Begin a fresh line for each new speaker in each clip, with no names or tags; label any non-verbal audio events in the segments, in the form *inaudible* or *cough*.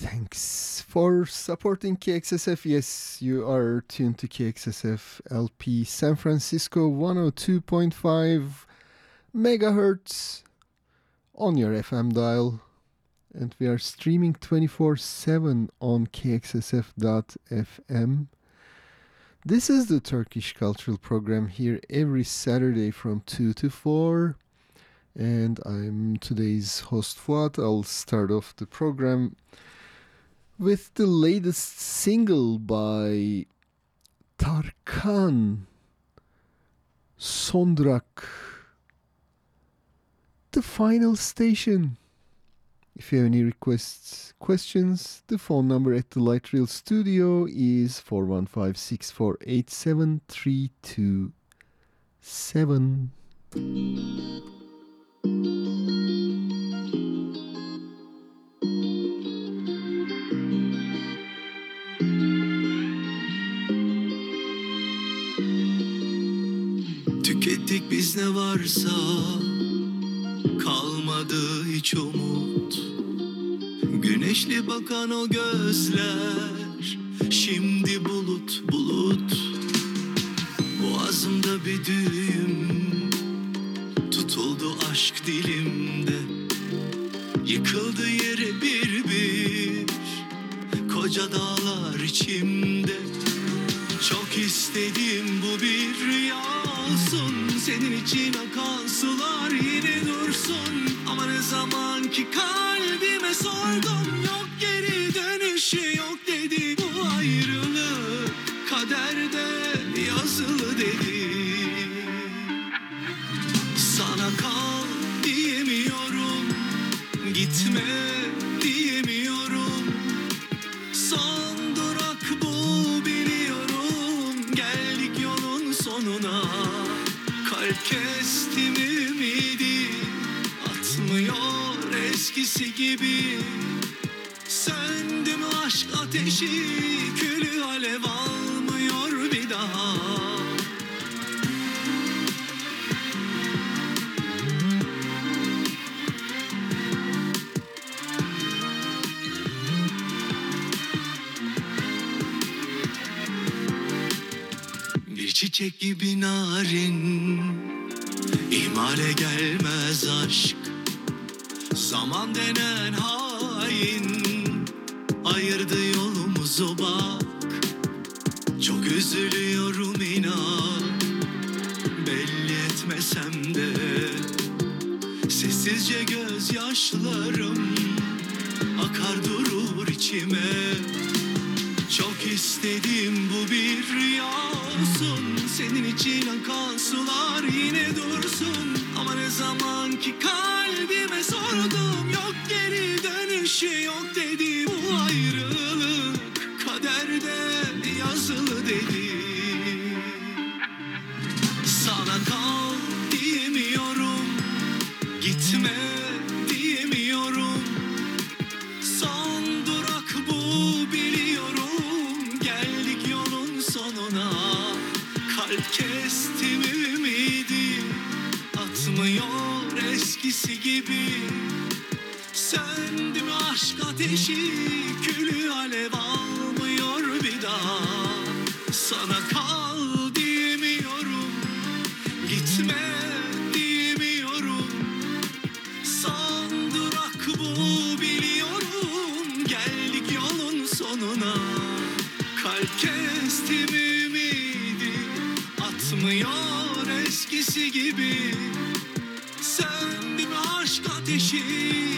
Thanks for supporting KXSF. Yes, you are tuned to KXSF LP San Francisco 102.5 megahertz on your FM dial. And we are streaming 24 7 on KXSF.FM. This is the Turkish Cultural Program here every Saturday from 2 to 4. And I'm today's host Fuad. I'll start off the program with the latest single by Tarkan Son Durak. The final station. If you have any requests, questions, the phone number at the Light Rail Studio is 415 648 7327.
Tükettik biz ne varsa Kalmadı hiç umut. Güneşli bakan o gözler Şimdi bulut bulut. Boğazımda bir düğüm Tutuldu aşk dilimde. Yıkıldı yere bir bir Koca dağlar içimde Çok istedim bu bir rüya olsun. Senin için akan sular yine dursun. Ama ne zaman ki kalbime sordum Yok Eskisi gibi. Söndüm aşk ateşi Külü alev almıyor bir daha. Bir çiçek gibi narin İhmale gelmez aşk Zaman denen hain Ayırdı yolumuzu bak. Çok üzülüyorum inan Belli etmesem de. Sessizce gözyaşlarım Akar durur içime. Çok istedim bu bir rüya Senin için akan sular yine dursun Ama ne zaman ki kalbime sordum. Yok geri dönüşü yok dedi Bu ayrılık. Kaderde yazılı dedi. Sana kal diyemiyorum Gitme diyemiyorum. Son durak bu biliyorum. Geldik yolun sonuna. Kalp kestim eskisi gibi. Söndü mü aşk ateşi Külü alev almıyor bir daha. Sana kal diyemiyorum Gitme diyemiyorum. Son bu biliyorum Geldik yolun sonuna. Kalp kestim ümidi Atmıyor eskisi gibi
desistir.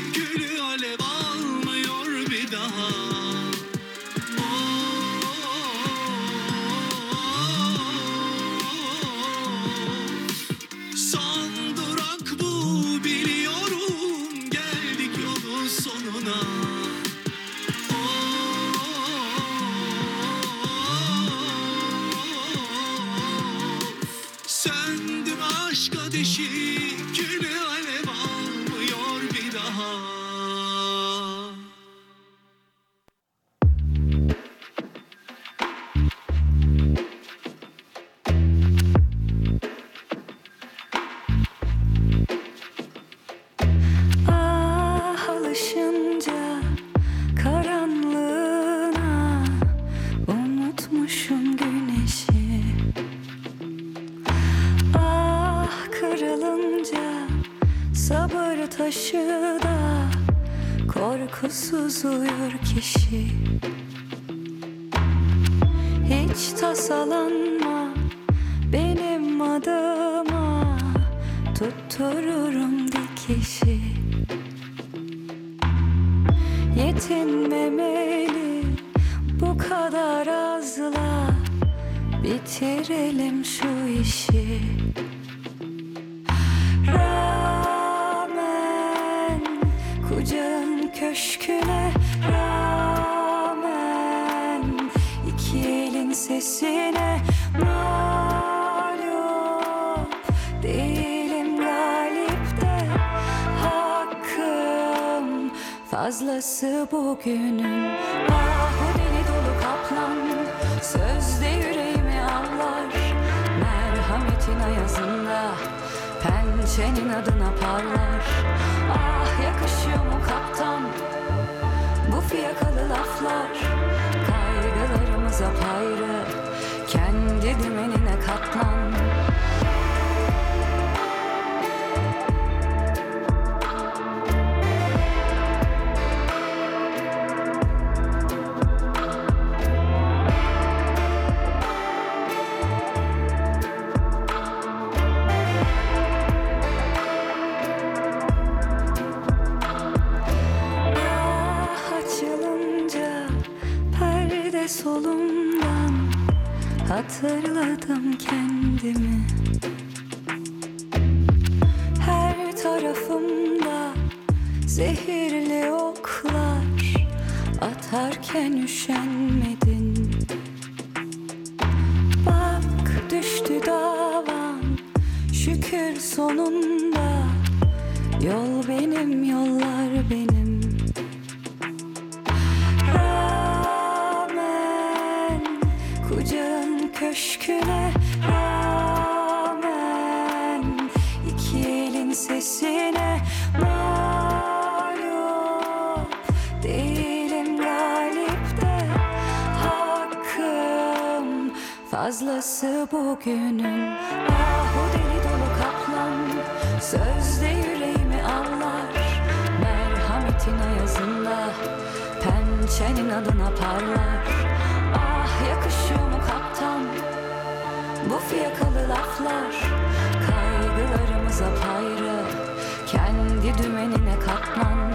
broken fazlası bugünün. Ah o deli dolu kaplan sözde yüreğimi avlar merhametin ayazında pençenin adına parlar. Ah yakışıyor mu kaptan? Bu fiyakalı laflar kaygılarımız apayrı kendi dümenine katman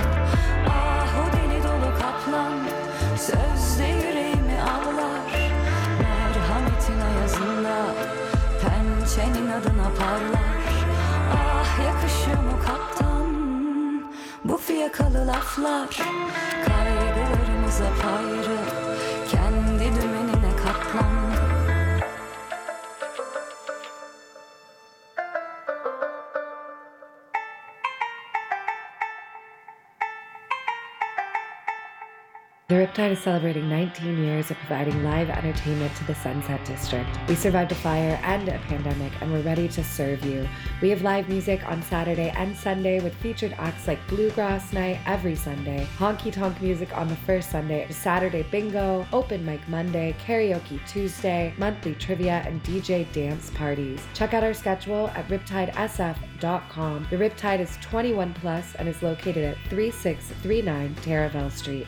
pençenin adına parlar. Ah yakışıyor mu kaptan? Bu fiyakalı laflar. Kaygılarımız apayrı
Riptide is celebrating 19 years of providing live entertainment to the Sunset District. We survived a fire and a pandemic, and we're ready to serve you. We have live music on Saturday and Sunday with featured acts like Bluegrass Night every Sunday, honky tonk music on the first Sunday, Saturday bingo, open mic Monday, karaoke Tuesday, monthly trivia, and DJ dance parties. Check out our schedule at riptidesf.com. The Riptide is 21 plus and is located at 3639 Taraval Street.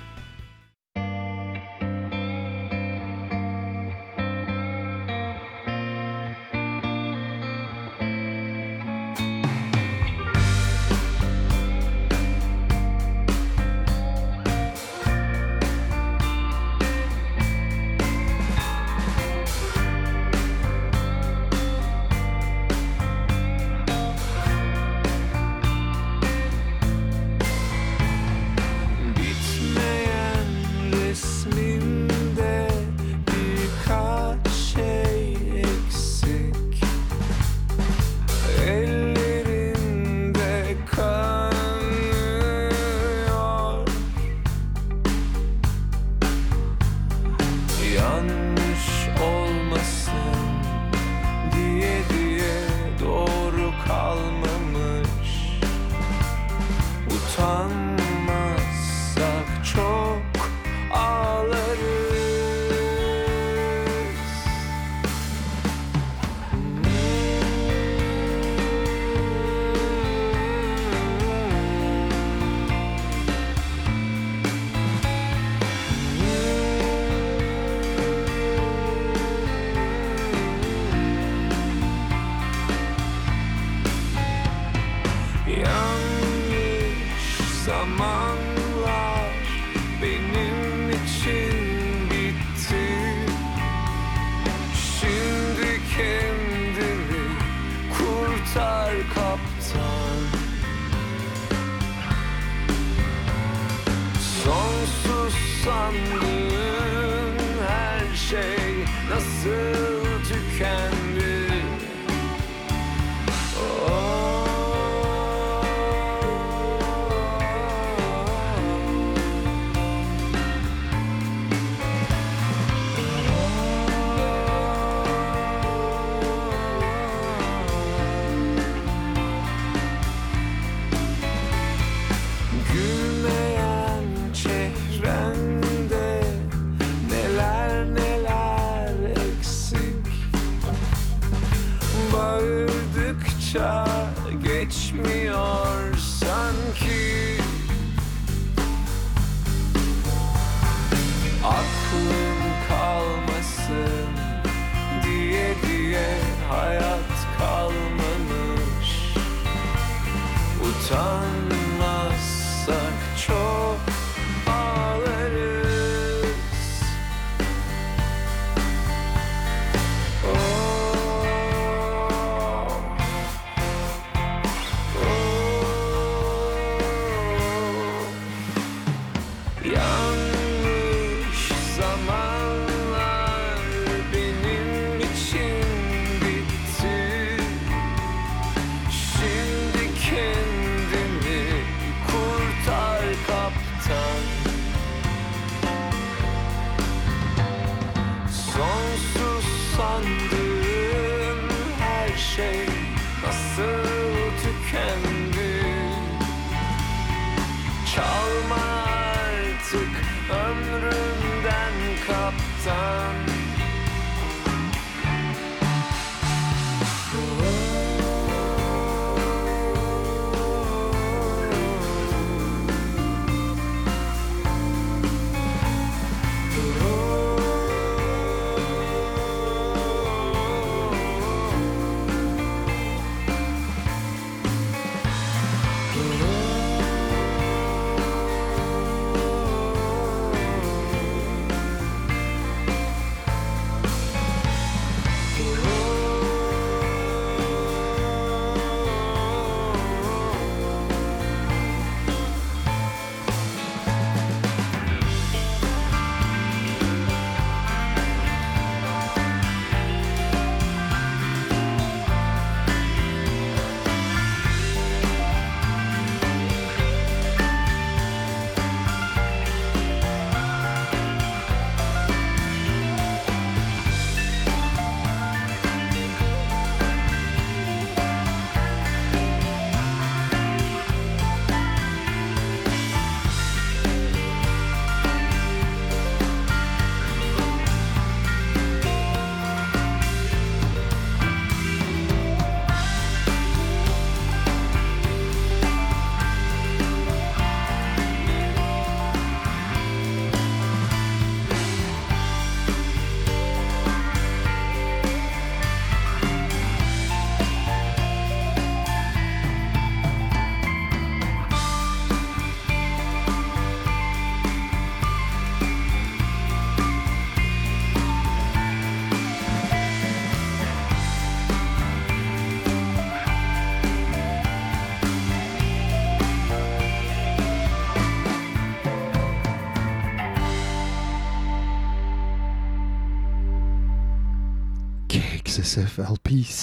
Bağırdıkça geçmiyor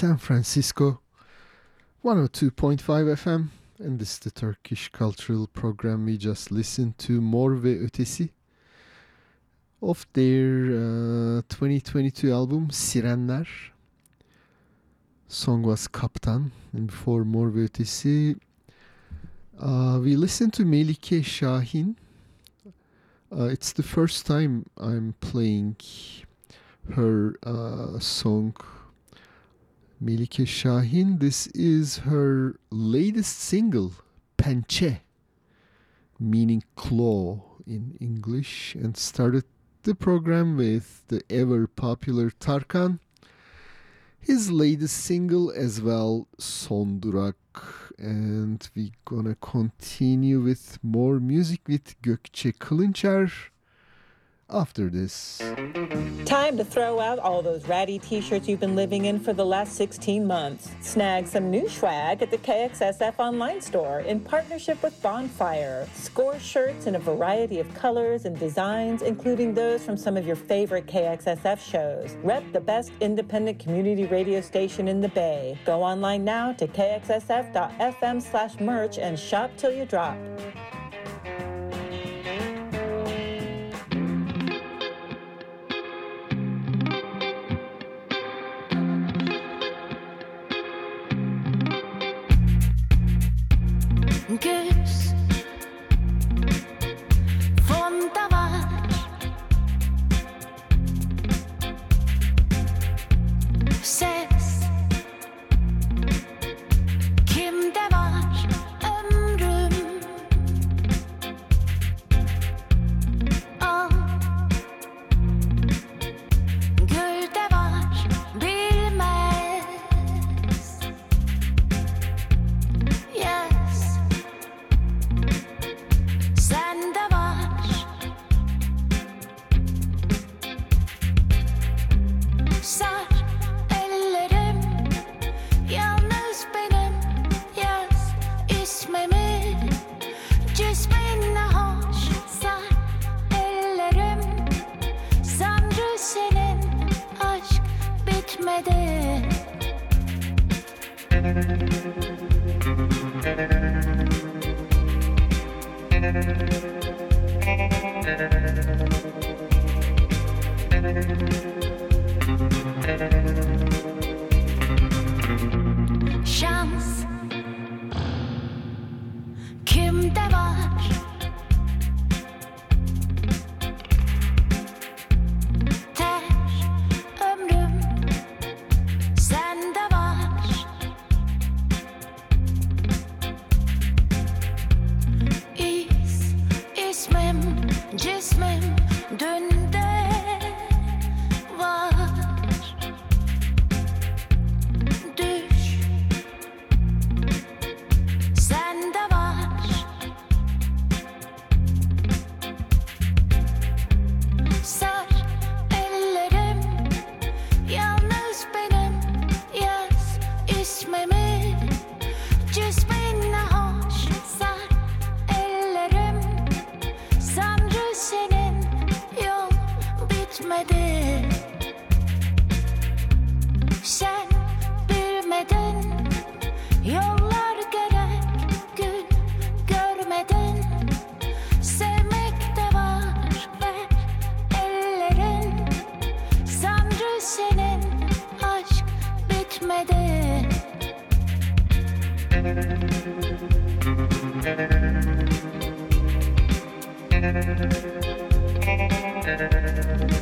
San Francisco 102.5 FM and this is the Turkish cultural program we just listened to Mor Ötesi of their uh, 2022 album Sirenler. Song was Kaptan and before Mor Ötesi uh, we listened to Melike Şahin. Uh, it's the first time I'm playing her uh, song Melike Şahin. This is her latest single, Pençe, meaning claw in English, and started the program with the ever popular Tarkan. His latest single as well, Son Durak. And we're gonna continue with more music with Gökçe Kılınçer after this.
Time to throw out all those ratty t shirts you've been living in for the last 16 months. Snag some new swag at the KXSF online store in partnership with Bonfire. Score shirts in a variety of colors and designs, including those from some of your favorite KXSF shows. Rep the best independent community radio station in the Bay. Go online now to kxsf.fm slash merch and shop till you drop.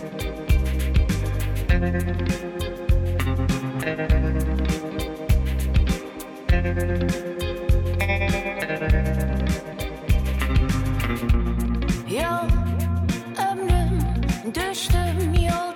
Yol ömrüm düştüm yolda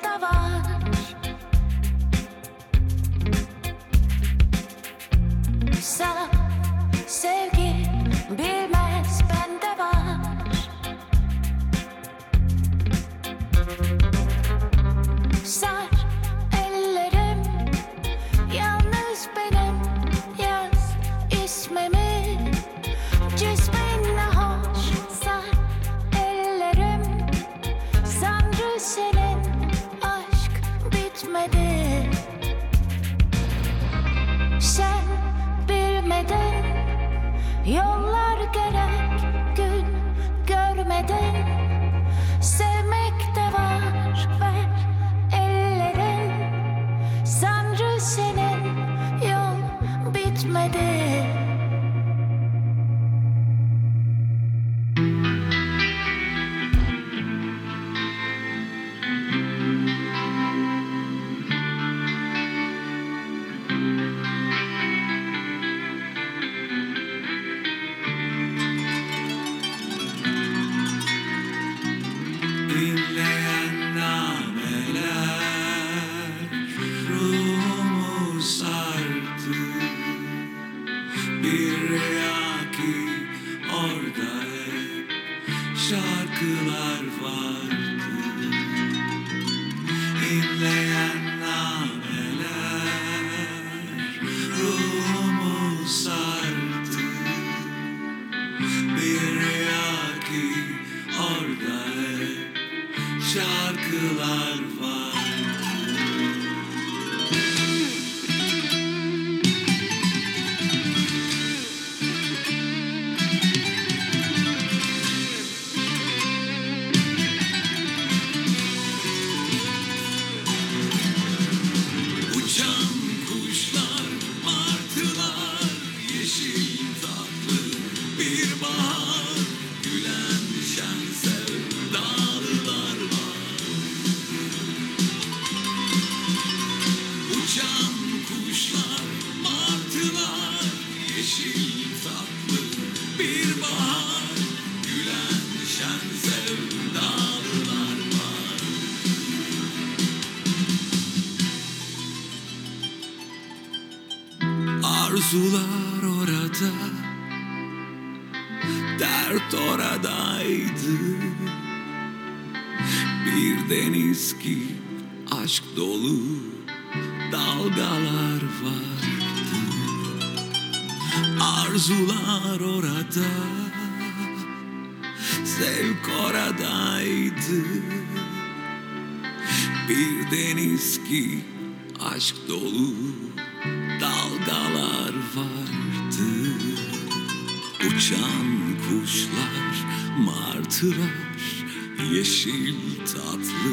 tıraş Yeşil tatlı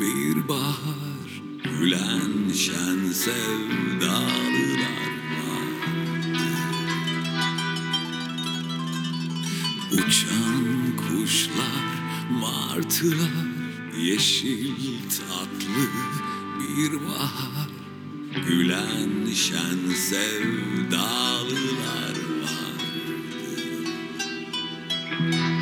bir bahar Gülen şen sevdalılar var Uçan kuşlar martılar Yeşil tatlı bir bahar Gülen şen sevdalılar var Thank you.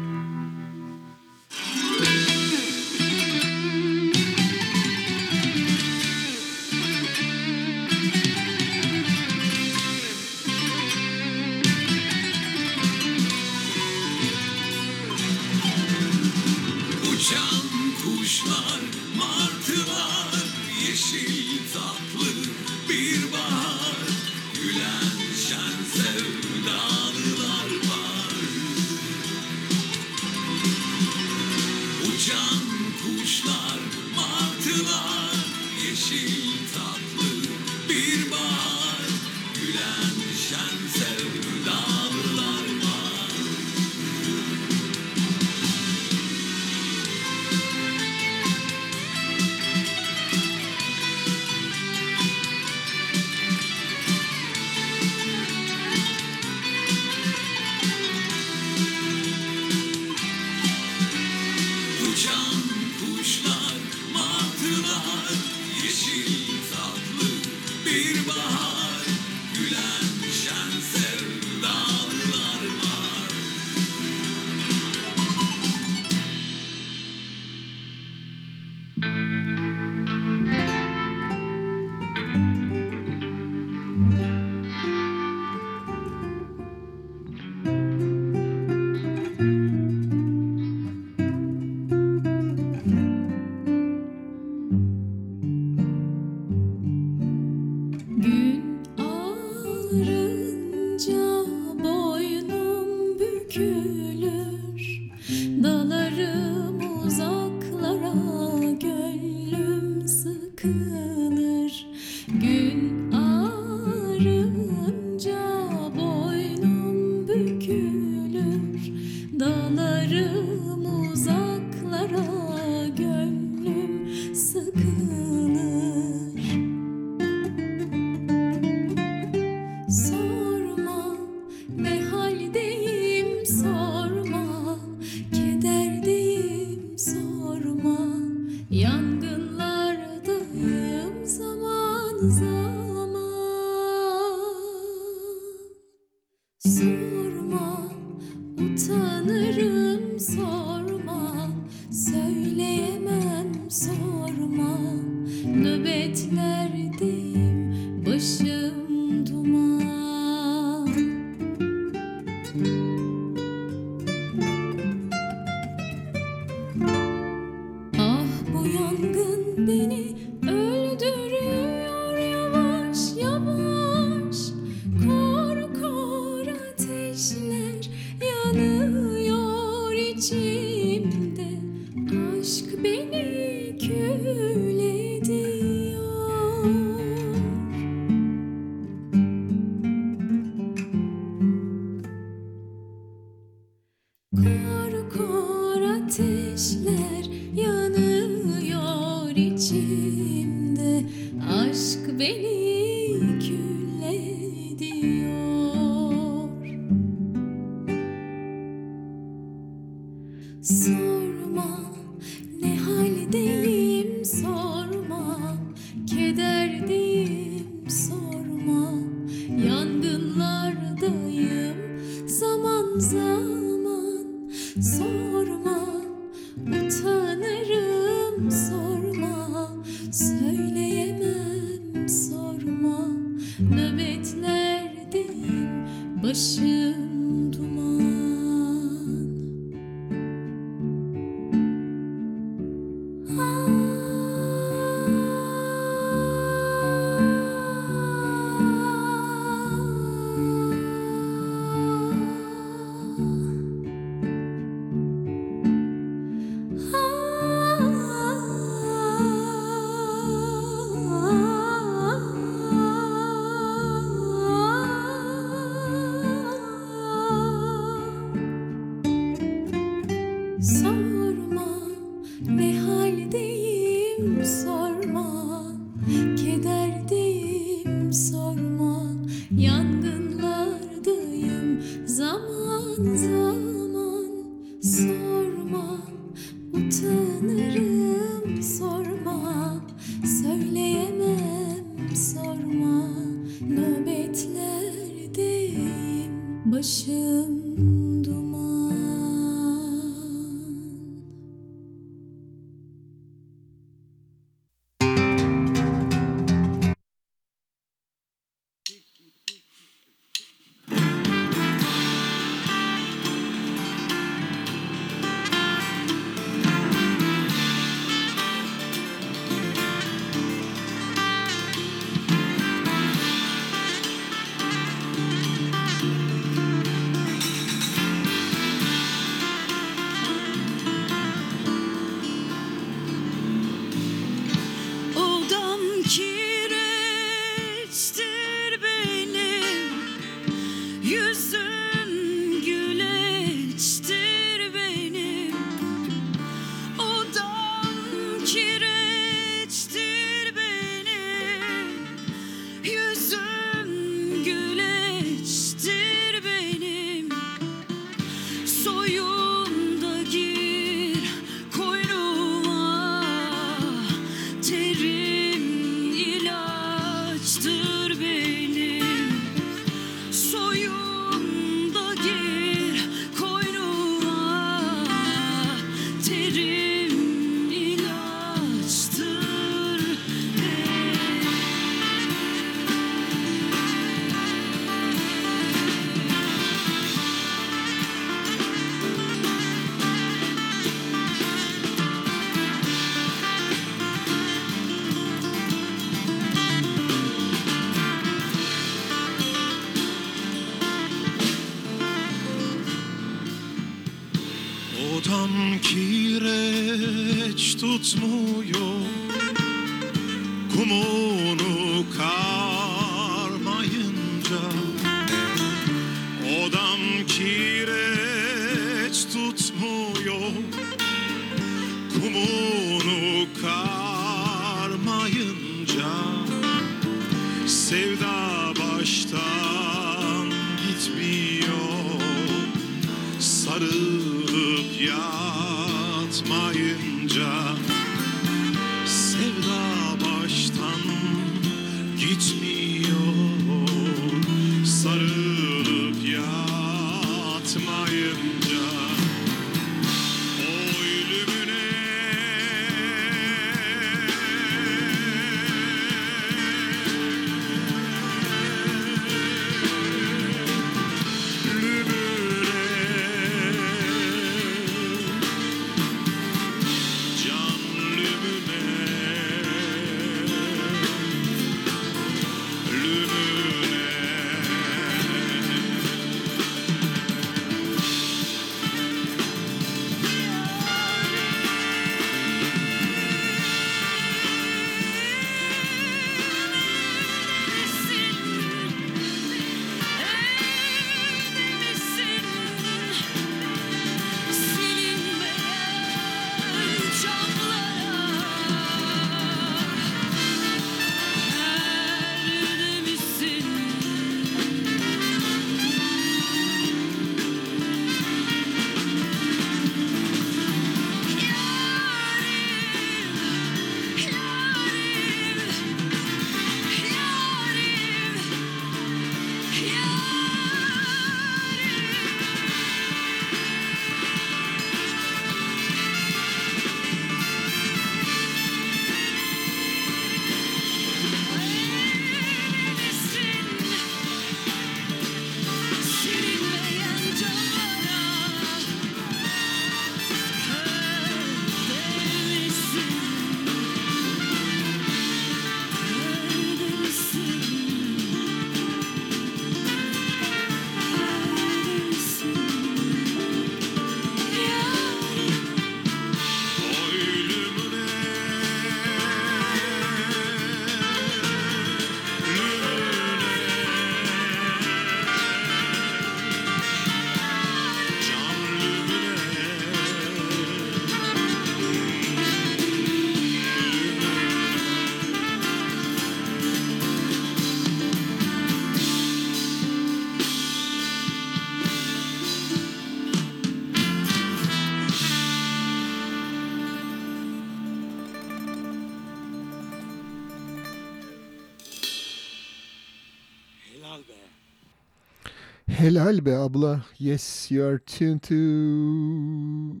Helal be abla. Yes, you are tuned to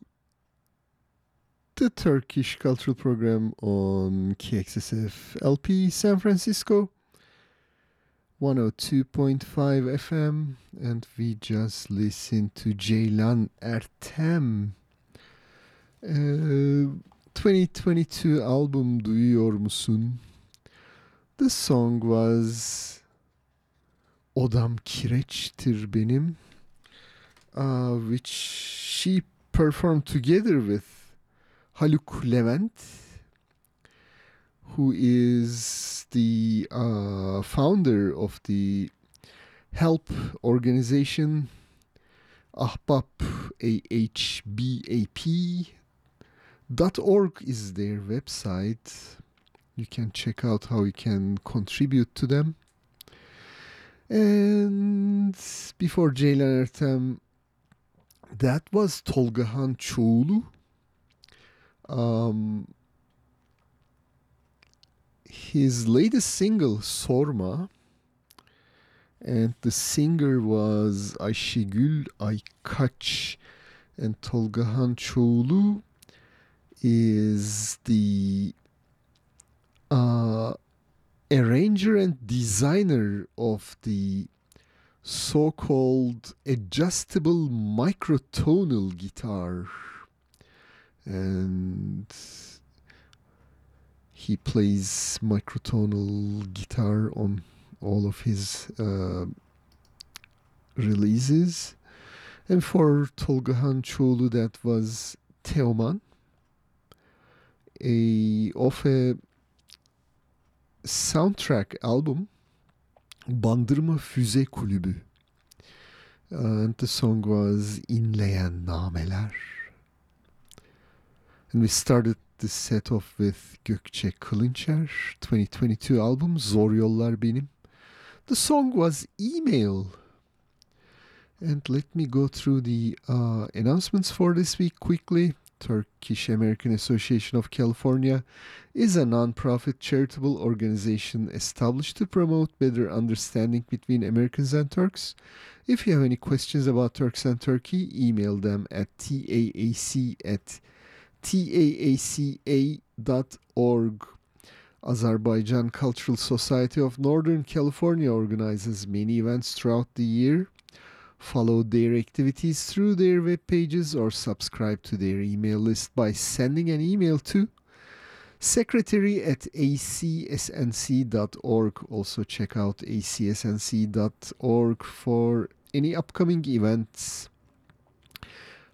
the Turkish Cultural Program on KXSF LP San Francisco 102.5 FM and we just listened to Ceylan Ertem uh, 2022 album Duyuyor musun? The song was Odam Kireçtir benim. Uh, which she performed together with Haluk Levent who is the uh, founder of the help organization Ahbap AHBAP dot org is their website. You can check out how you can contribute to them and before Ceylan Ertem that was Tolgahan Çoğulu um, his latest single Sorma and the singer was Ayşegül Aykaç. And Tolgahan Çoğulu is the uh, arranger and designer of the so-called adjustable microtonal guitar. And he plays microtonal guitar on all of his uh, releases. And for Tolgahan Çoğulu that was Teoman a of a soundtrack album Bandırma Füze Kulübü. And the song was İnleyen Nameler. And we started the set off with Gökçe Kılınçer 2022 album Zor Yollar Benim. The song was Email. And let me go through the uh, announcements for this week quickly. Turkish American Association of California is a non-profit charitable organization established to promote better understanding between Americans and Turks. If you have any questions about Turks and Turkey, email them at taac at taaca.org. Azerbaijan Cultural Society of Northern California organizes many events throughout the year. Follow their activities through their web pages or subscribe to their email list by sending an email to secretary at acsnc.org. Also, check out acsnc.org for any upcoming events.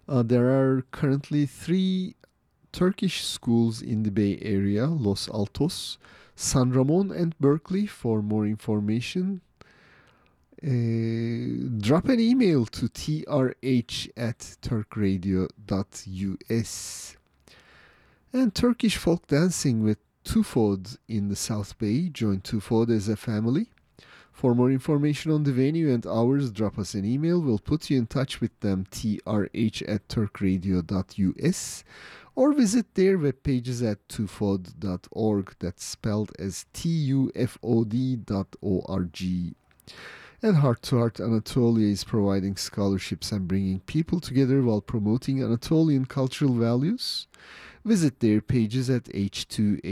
Uh, there are currently three Turkish schools in the Bay Area Los Altos, San Ramon, and Berkeley. For more information, uh, drop an email to trh at turkradio.us. And Turkish folk dancing with Tufod in the South Bay. Join Tufod as a family. For more information on the venue and hours, drop us an email. We'll put you in touch with them, trh at turkradio.us, or visit their web pages at tufod.org. That's spelled as T U F O D dot O R G. And Heart to Heart Anatolia is providing scholarships and bringing people together while promoting Anatolian cultural values. Visit their pages at h2ha.org.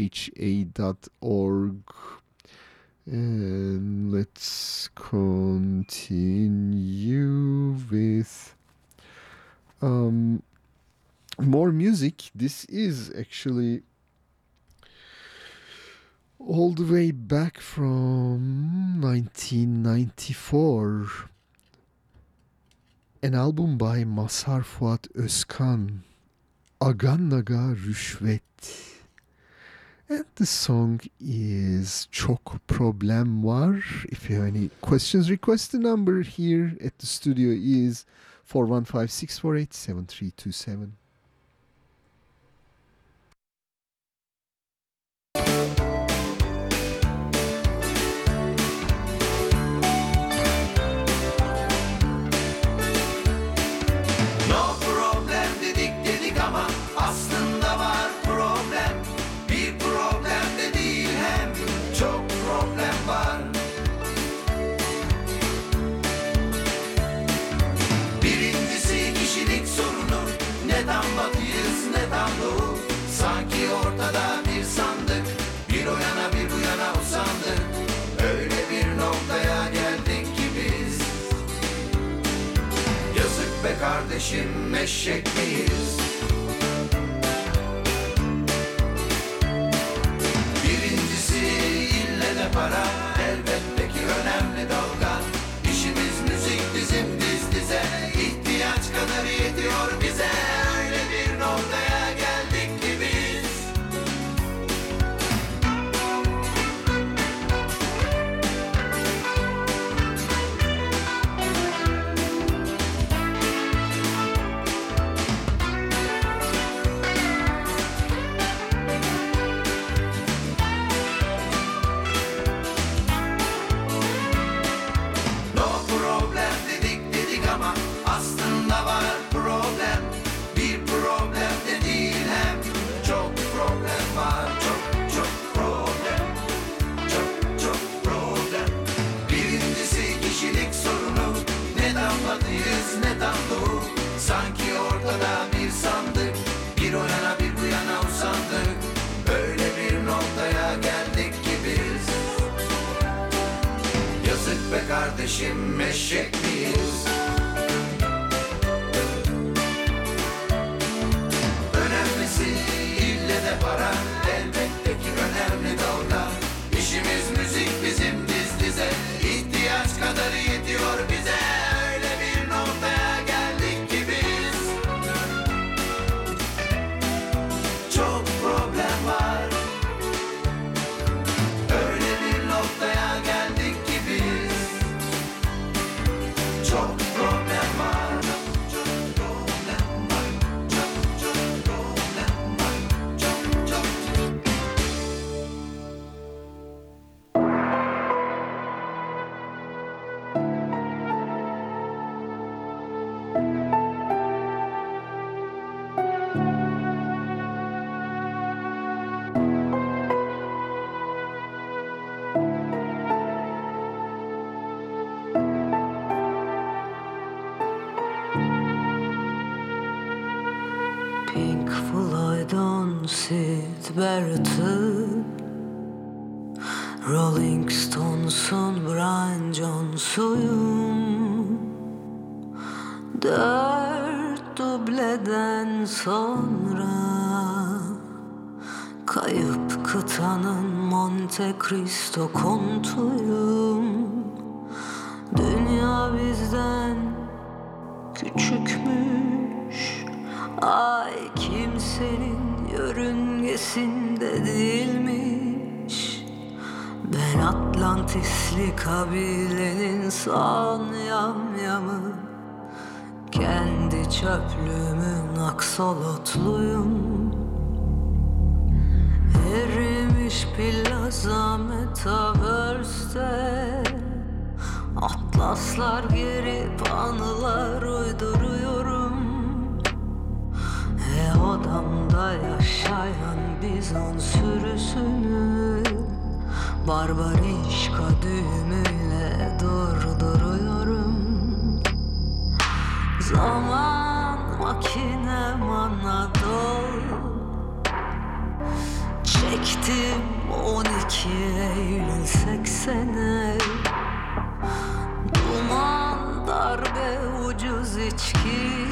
And let's continue with um, more music. This is actually all the way back from 1994. An album by Mazhar Fuat Özkan, Agannaga Rüşvet. And the song is Çok Problem Var. If you have any questions, request the number here at the studio is 415 648 7327.
kardeşim eşek miyiz? Birincisi ille de para elbette ki önemli dalga İşimiz müzik bizim diz dize ihtiyaç kadar yetiyor bize
Cristo kontuyum. Dünya bizden küçükmüş. Ay kimsenin yörüngesinde değilmiş. Ben Atlantisli kabilenin son yamyamı. Kendi çöplüğümün aksolotluyum plaza metaverse'te Atlaslar gerip anılar uyduruyorum. E odamda yaşayan bizon sürüsünü Barbarişka düğümüyle durduruyorum. Zaman makinem Anadolu Çektim 12 Eylül 80'e Duman, darbe, ucuz içki.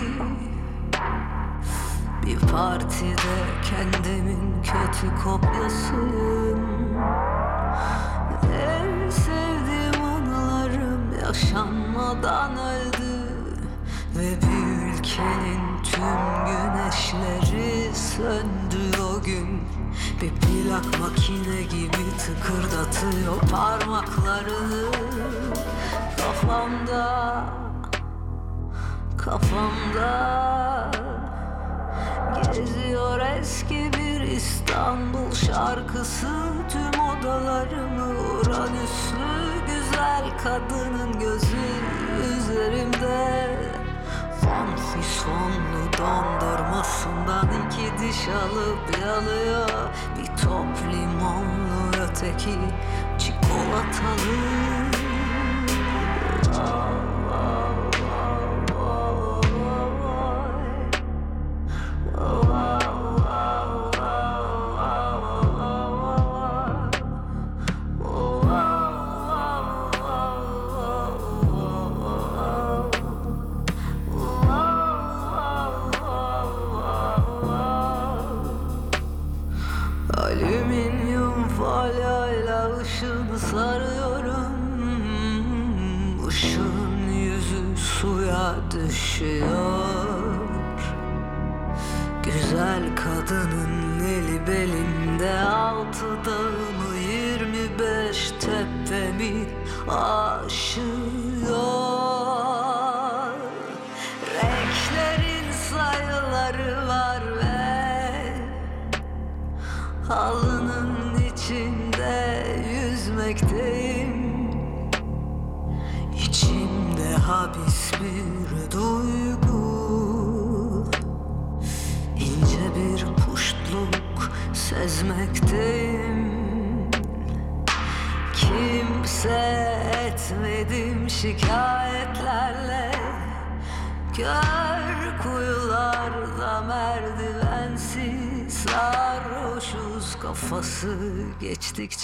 Bir partide kendimin kötü kopyasıyım. En sevdiğim anılarım yaşanmadan öldü. Ve bir ülkenin tüm güneşleri söndü o gün Bir plak makine gibi tıkırdatıyor parmaklarını. Kafamda, kafamda Geziyor eski bir İstanbul şarkısı. Tüm odalarımı Uranüslü güzel kadının gözü üzerimde Van Fisonlu dondurmasından iki diş alıp yalıyor. Bir top limonlu öteki çikolatalı. Alüminyum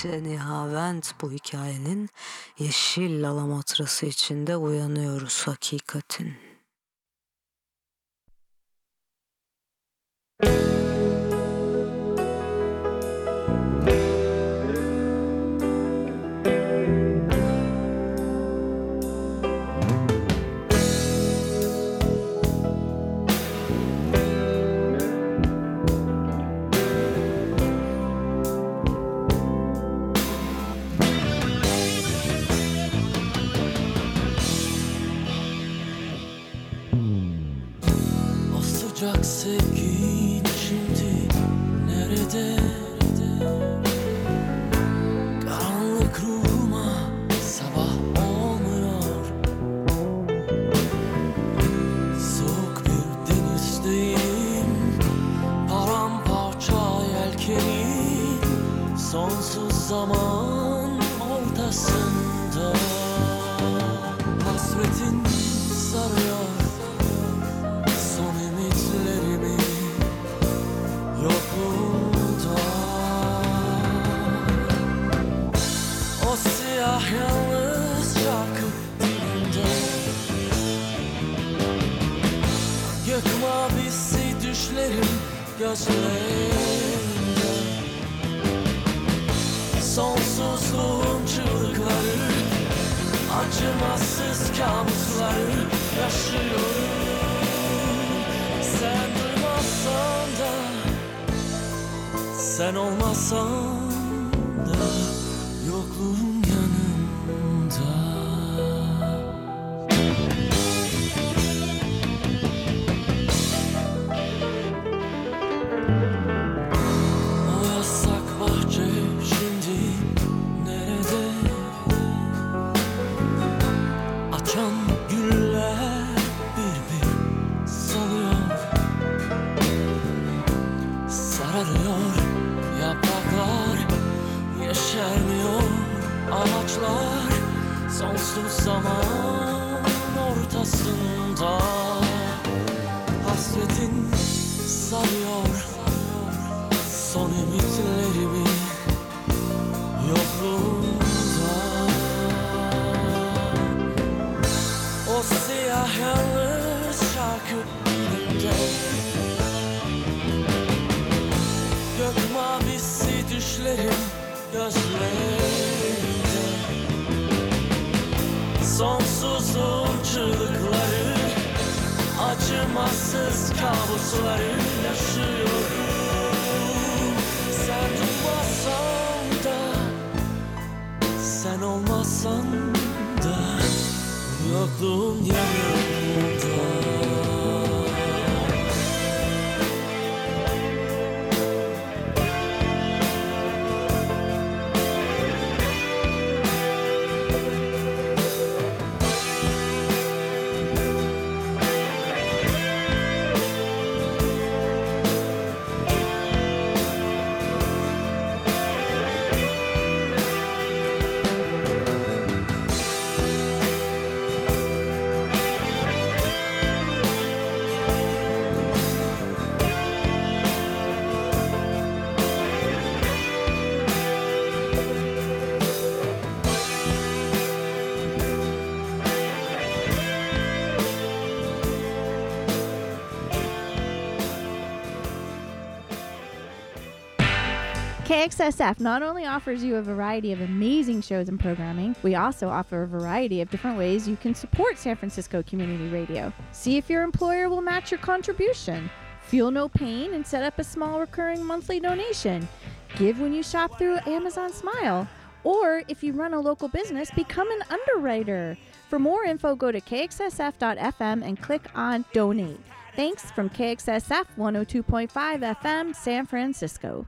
geçtikçe nihavent bu hikayenin yeşil lalamotrası içinde uyanıyoruz hakikatin.
O sıcak sevgin nerede? Karanlık ruhuma sabah olmuyor. Soğuk bir denizdeyim Paramparça yelkenin Sonsuz zaman ortasında gözlerimde Sonsuzluğun çığlıkları Acımasız kabusları yaşıyorum. Sen duymazsan da Sen olmazsan da Yokluğun sarıyor Son ümitlerimi yokluğunda O siyah yalnız şarkı dilimde Gök mavisi düşlerim gözlerimde Sonsuzluğun çığlıkları Acımasız kabusları dunia
KXSF not only offers you a variety of amazing shows and programming, we also offer a variety of different ways you can support San Francisco Community Radio. See if your employer will match your contribution. Feel no pain and set up a small recurring monthly donation. Give when you shop through Amazon Smile. Or if you run a local business, become an underwriter. For more info, go to kxsf.fm and click on donate. Thanks from KXSF 102.5 FM, San Francisco.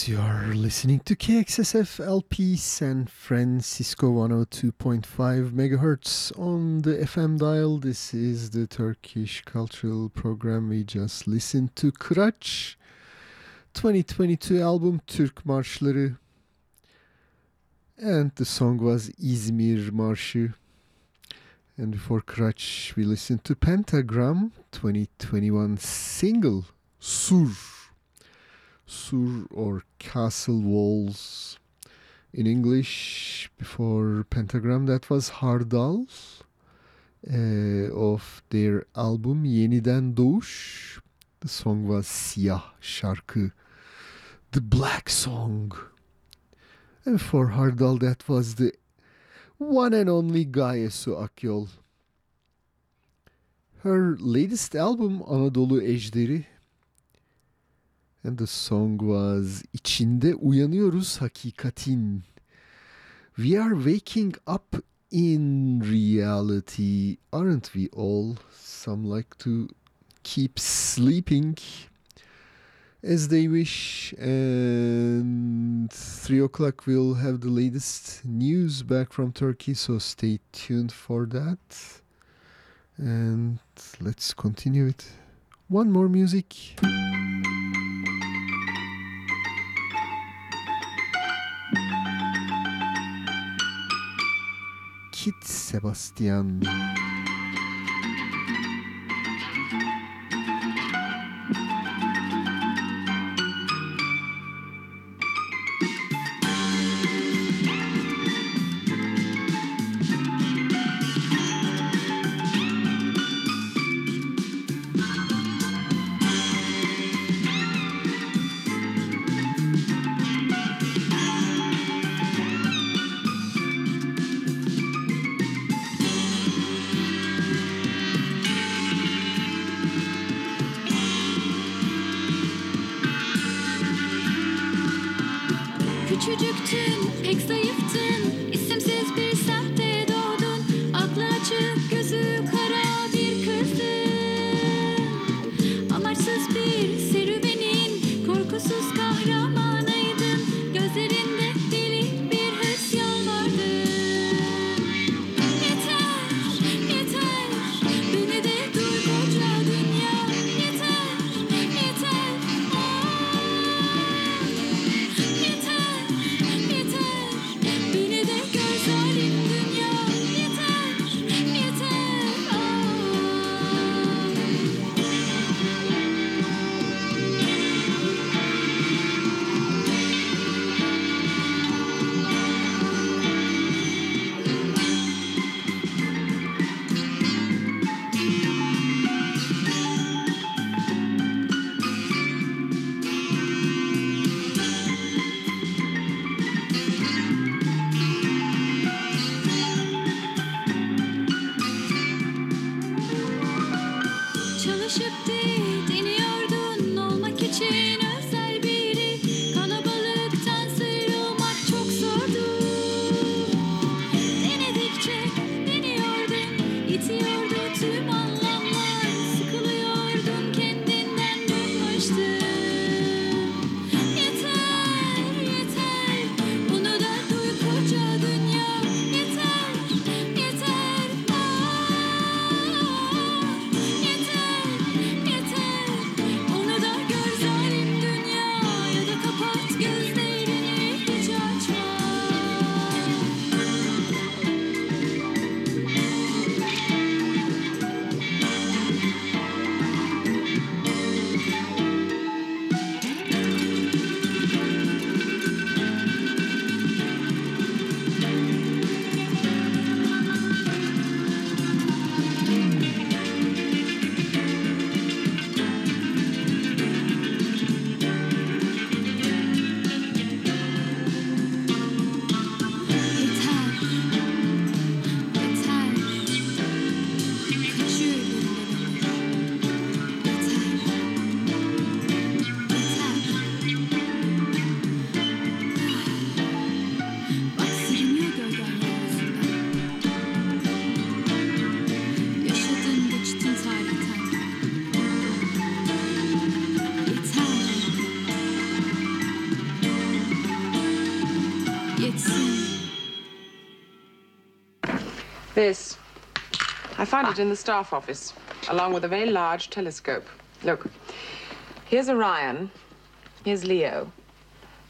yes, you are listening to KXSF LP San Francisco 102.5 megahertz on the FM dial. This is the Turkish cultural program. We just listened to Kıraç 2022 album Türk Marşları. And the song was İzmir Marşı. And before Kıraç, we listened to Pentagram 2021 single Sur. Sur or Castle Walls in English before Pentagram. That was Hardal uh, of their album Yeniden Doğuş. The song was Siyah Şarkı, the Black Song. And for Hardal, that was the one and only Gaye Su Akyol. Her latest album Anadolu Ejderi And the song was İçinde uyanıyoruz hakikatin. We are waking up in reality, aren't we all? Some like to keep sleeping as they wish. And 3 o'clock we'll have the latest news back from Turkey, so stay tuned for that. And let's continue it. One more music. Kid Sebastian.
I found it in the staff office, along with a very large telescope. Look, here's Orion, here's Leo,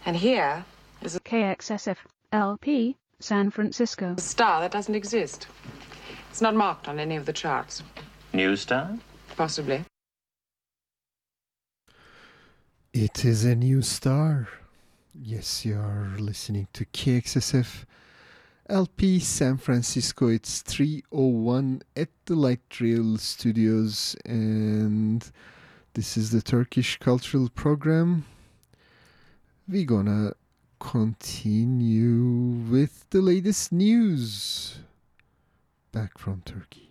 and here is a
KXSF LP San Francisco.
A star that doesn't exist. It's not marked on any of the charts.
New star?
Possibly.
It is a new star. Yes, you are listening to KXSF LP San Francisco. It's 301 at the Light Trail Studios, and this is the Turkish Cultural Program. We're gonna continue with the latest news back from Turkey.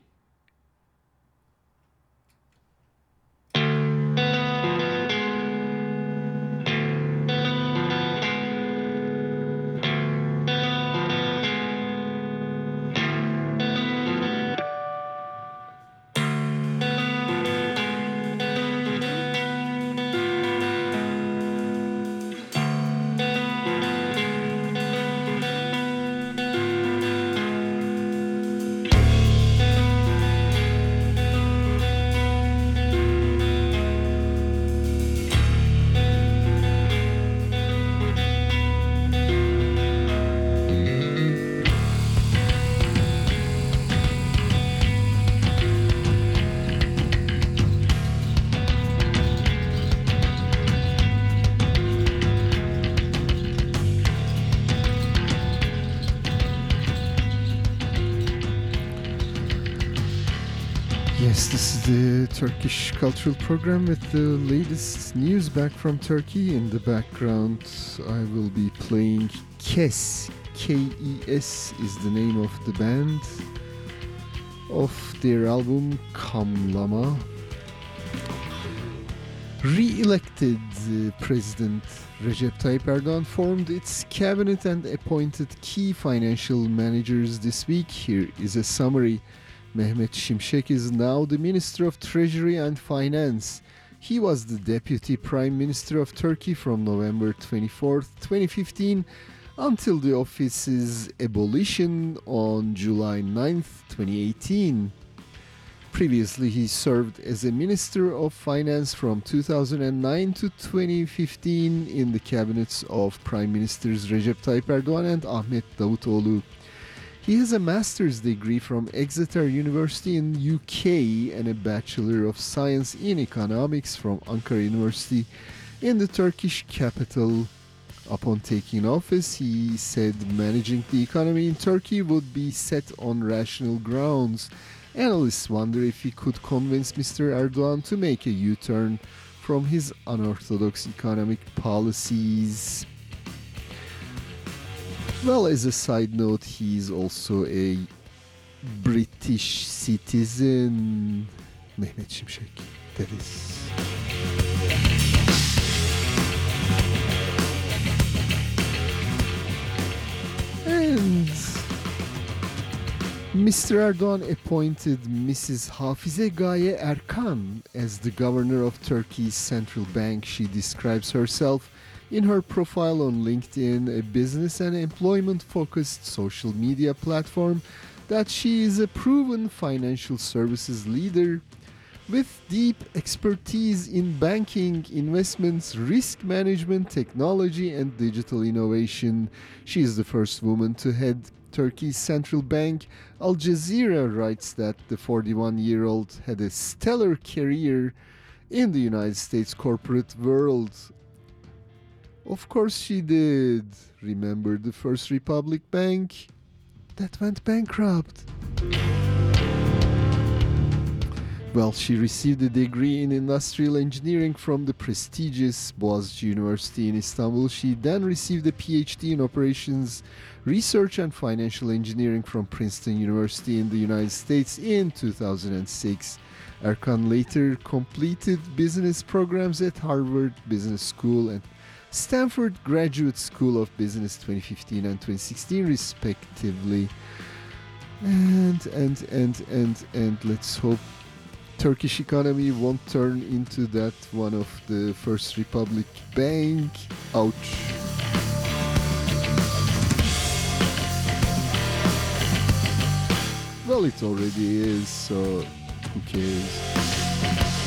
Turkish Cultural Program with the latest news back from Turkey. In the background, I will be playing KES. K E S is the name of the band of their album Kamlama. Re elected uh, President Recep Tayyip Erdogan formed its cabinet and appointed key financial managers this week. Here is a summary. Mehmet Şimşek is now the Minister of Treasury and Finance. He was the Deputy Prime Minister of Turkey from November 24, 2015 until the office's abolition on July 9, 2018. Previously, he served as a Minister of Finance from 2009 to 2015 in the cabinets of Prime Ministers Recep Tayyip Erdogan and Ahmet Davutoğlu. He has a master's degree from Exeter University in UK and a Bachelor of Science in Economics from Ankara University in the Turkish capital. Upon taking office, he said managing the economy in Turkey would be set on rational grounds. Analysts wonder if he could convince Mr. Erdogan to make a U turn from his unorthodox economic policies. Well, as a side note, he's also a British citizen. Mehmet Şimşek. bekleriz. And Mr. Erdogan appointed Mrs. Hafize Gaye Erkan as the governor of Turkey's central bank. She describes herself in her profile on LinkedIn, a business and employment focused social media platform, that she is a proven financial services leader with deep expertise in banking, investments, risk management, technology, and digital innovation. She is the first woman to head Turkey's central bank. Al Jazeera writes that the 41 year old had a stellar career in the United States corporate world. Of course, she did. Remember the First Republic Bank that went bankrupt? Well, she received a degree in industrial engineering from the prestigious Boğaziçi University in Istanbul. She then received a PhD in operations research and financial engineering from Princeton University in the United States in 2006. Erkan later completed business programs at Harvard Business School and Stanford Graduate School of Business 2015 and 2016 respectively. And and and and and let's hope Turkish economy won't turn into that one of the First Republic Bank. Ouch. Well, it already is, so who cares?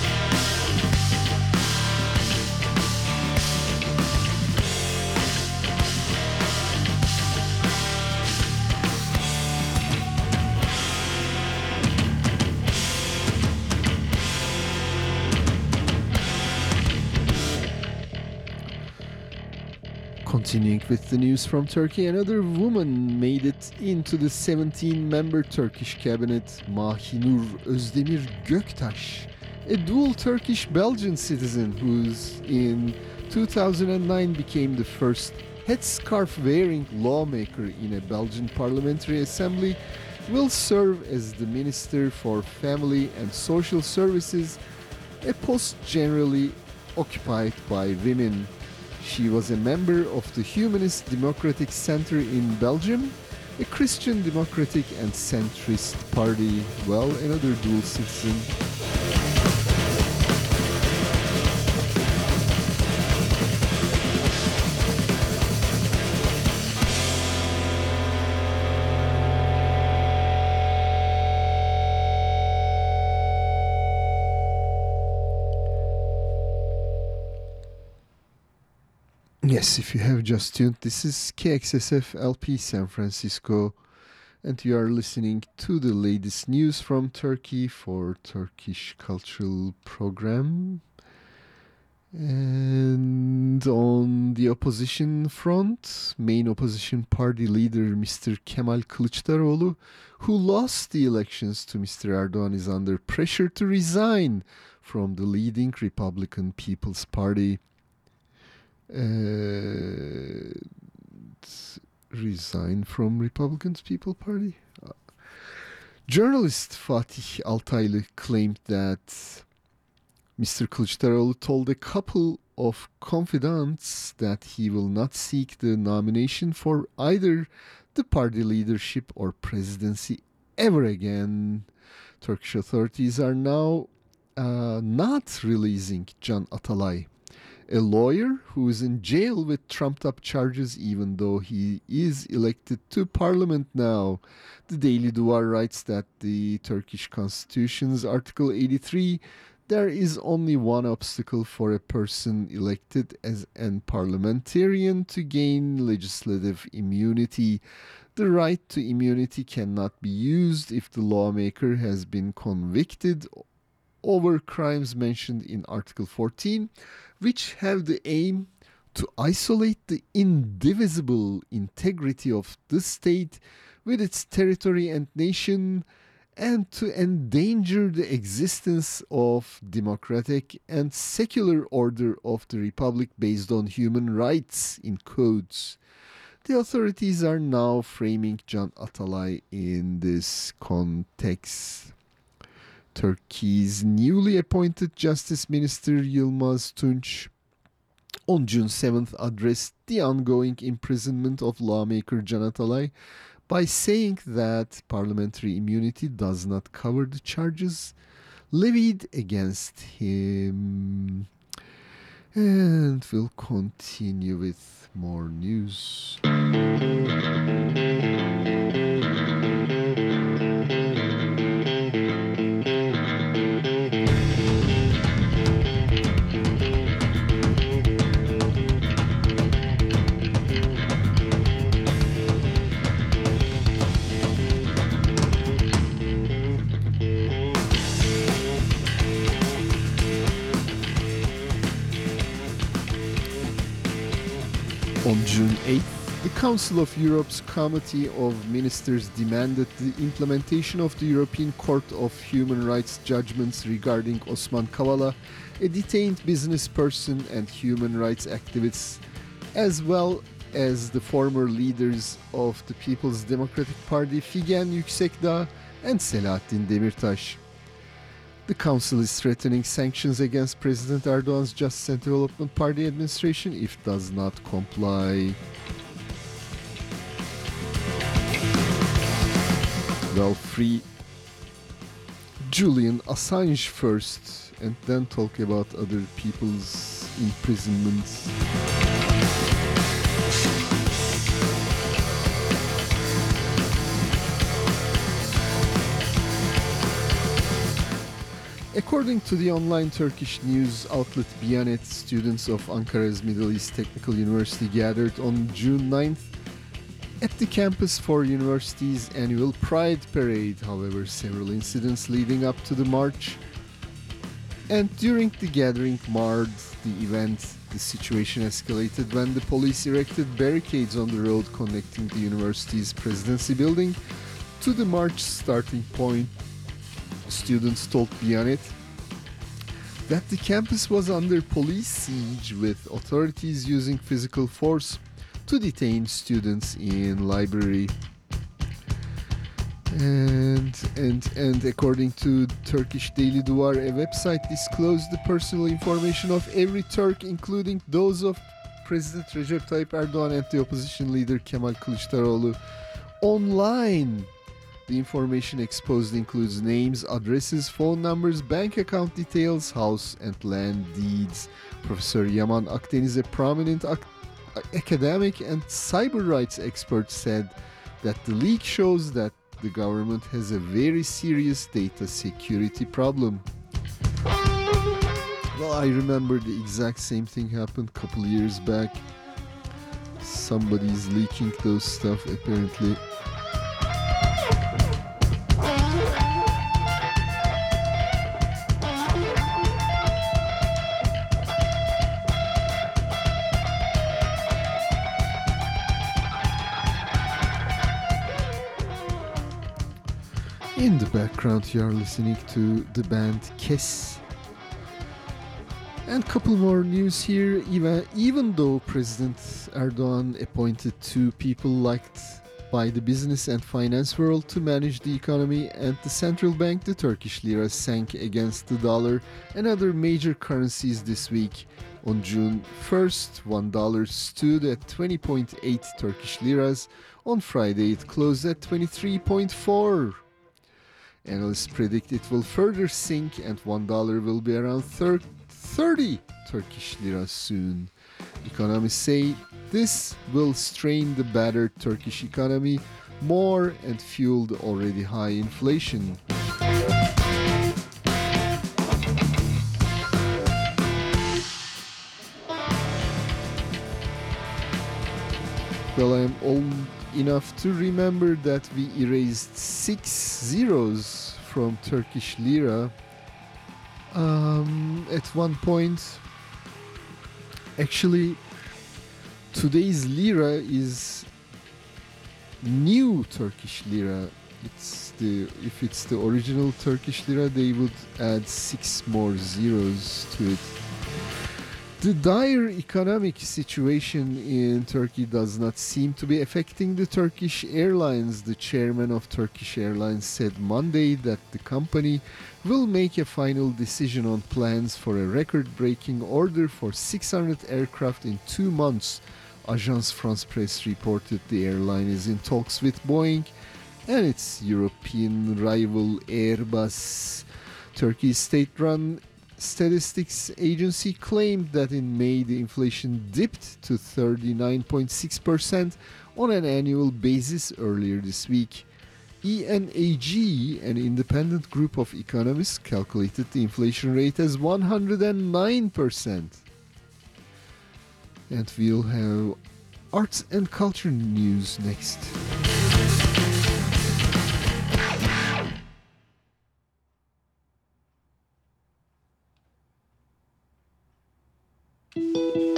Continuing with the news from Turkey, another woman made it into the 17 member Turkish cabinet, Mahinur Özdemir Göktaş, a dual Turkish Belgian citizen who's in 2009 became the first headscarf wearing lawmaker in a Belgian parliamentary assembly, will serve as the Minister for Family and Social Services, a post generally occupied by women. She was a member of the Humanist Democratic Center in Belgium, a Christian democratic and centrist party. Well, another dual citizen. Yes, if you have just tuned, this is KXSF LP San Francisco, and you are listening to the latest news from Turkey for Turkish Cultural Program. And on the opposition front, main opposition party leader Mr. Kemal Kılıçdaroğlu, who lost the elections to Mr. Erdogan, is under pressure to resign from the leading Republican People's Party. Uh, resign from Republicans People Party. Uh, journalist Fatih Altaylı claimed that Mr. Kılıçdaroğlu told a couple of confidants that he will not seek the nomination for either the party leadership or presidency ever again. Turkish authorities are now uh, not releasing Can Atalay a lawyer who is in jail with trumped up charges even though he is elected to parliament now. The Daily Duvar writes that the Turkish constitution's Article 83 there is only one obstacle for a person elected as an parliamentarian to gain legislative immunity. The right to immunity cannot be used if the lawmaker has been convicted over crimes mentioned in Article 14, which have the aim to isolate the indivisible integrity of the state with its territory and nation and to endanger the existence of democratic and secular order of the republic based on human rights in codes the authorities are now framing Can Atalay in this context Turkey's newly appointed Justice Minister Yilmaz Tunç on June 7th addressed the ongoing imprisonment of lawmaker Can by saying that parliamentary immunity does not cover the charges levied against him. And we'll continue with more news. Council of Europe's Committee of Ministers demanded the implementation of the European Court of Human Rights judgments regarding Osman Kavala, a detained business person and human rights activist, as well as the former leaders of the People's Democratic Party Figen Yüksekdağ and Selahattin Demirtaş. The council is threatening sanctions against President Erdogan's Justice and Development Party administration if does not comply. Well, free Julian Assange first and then talk about other people's imprisonments. According to the online Turkish news outlet Bianet, students of Ankara's Middle East Technical University gathered on June 9th at the campus for university's annual Pride Parade. However, several incidents leading up to the march and during the gathering marred the event. The situation escalated when the police erected barricades on the road connecting the university's presidency building to the march starting point students told Bianet that the campus was under police siege with authorities using physical force to detain students in library and and and according to Turkish Daily Duvar, a website disclosed the personal information of every Turk, including those of President Recep Tayyip Erdogan and the opposition leader Kemal Kılıçdaroğlu, online. The information exposed includes names, addresses, phone numbers, bank account details, house and land deeds. Professor Yaman Akdeniz, a prominent ac- academic and cyber rights expert, said that the leak shows that the government has a very serious data security problem. Well, I remember the exact same thing happened a couple years back. Somebody's leaking those stuff apparently. Background, you are listening to the band Kiss. And couple more news here. Even, even though President Erdogan appointed two people liked by the business and finance world to manage the economy and the central bank, the Turkish lira sank against the dollar and other major currencies this week. On June 1st, $1 stood at 20.8 Turkish liras. On Friday, it closed at 23.4. Analysts predict it will further sink and $1 will be around 30 Turkish lira soon. Economists say this will strain the battered Turkish economy more and fuel the already high inflation. Well, I'm old enough to remember that we erased six zeros from Turkish lira um, at one point. Actually, today's lira is new Turkish lira. It's the if it's the original Turkish lira, they would add six more zeros to it. The dire economic situation in Turkey does not seem to be affecting the Turkish Airlines. The chairman of Turkish Airlines said Monday that the company will make a final decision on plans for a record breaking order for 600 aircraft in two months. Agence France Presse reported the airline is in talks with Boeing and its European rival Airbus. Turkey's state run statistics agency claimed that in May the inflation dipped to 39.6% on an annual basis earlier this week. ENAG, an independent group of economists, calculated the inflation rate as 109%. And we'll have arts and culture news next. Música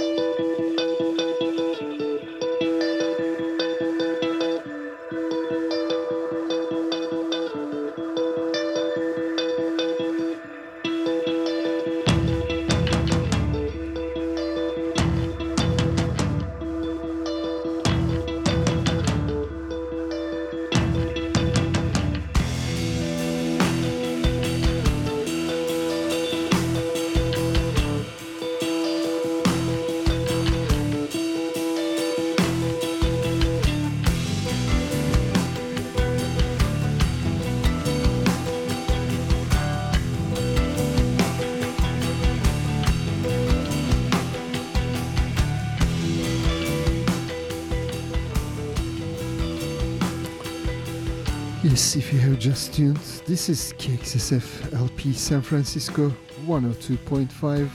If you have just tuned, this is KXSF LP San Francisco 102.5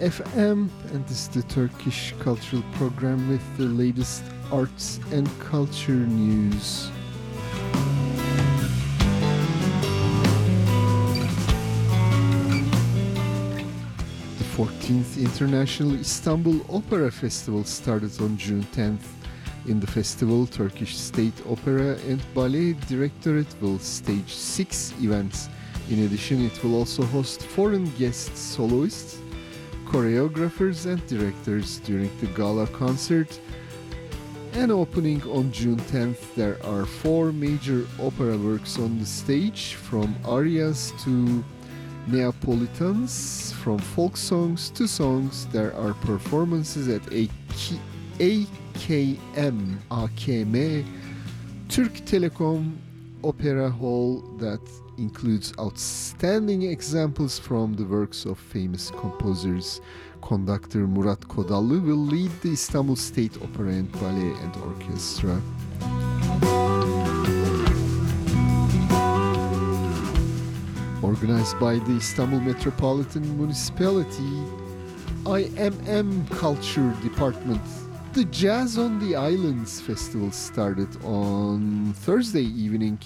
FM, and this is the Turkish cultural program with the latest arts and culture news. The 14th International Istanbul Opera Festival started on June 10th. In the festival, Turkish State Opera and Ballet Directorate will stage six events. In addition, it will also host foreign guest soloists, choreographers, and directors during the gala concert. And opening on June 10th, there are four major opera works on the stage from arias to Neapolitans, from folk songs to songs. There are performances at a key, AKM, AKM, Türk Telekom Opera Hall that includes outstanding examples from the works of famous composers. Conductor Murat Kodallı will lead the Istanbul State Opera and Ballet and Orchestra. Organized by the Istanbul Metropolitan Municipality, IMM Culture Department the Jazz on the Islands festival started on Thursday evening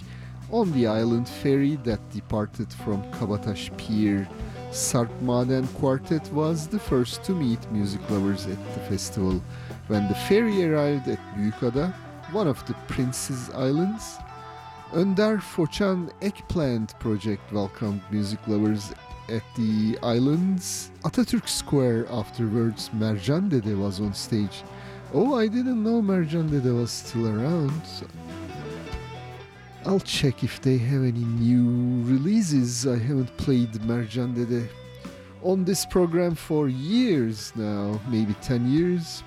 on the island ferry that departed from Kabataş Pier. Sarp Maden Quartet was the first to meet music lovers at the festival. When the ferry arrived at Büyükada, one of the Prince's Islands, Önder Foçan Eggplant Project welcomed music lovers at the island's Atatürk Square afterwards. Mercan Dede was on stage. Oh, I didn't know Mercan Dede was still around. I'll check if they have any new releases. I haven't played Mercan Dede on this program for years now, maybe 10 years.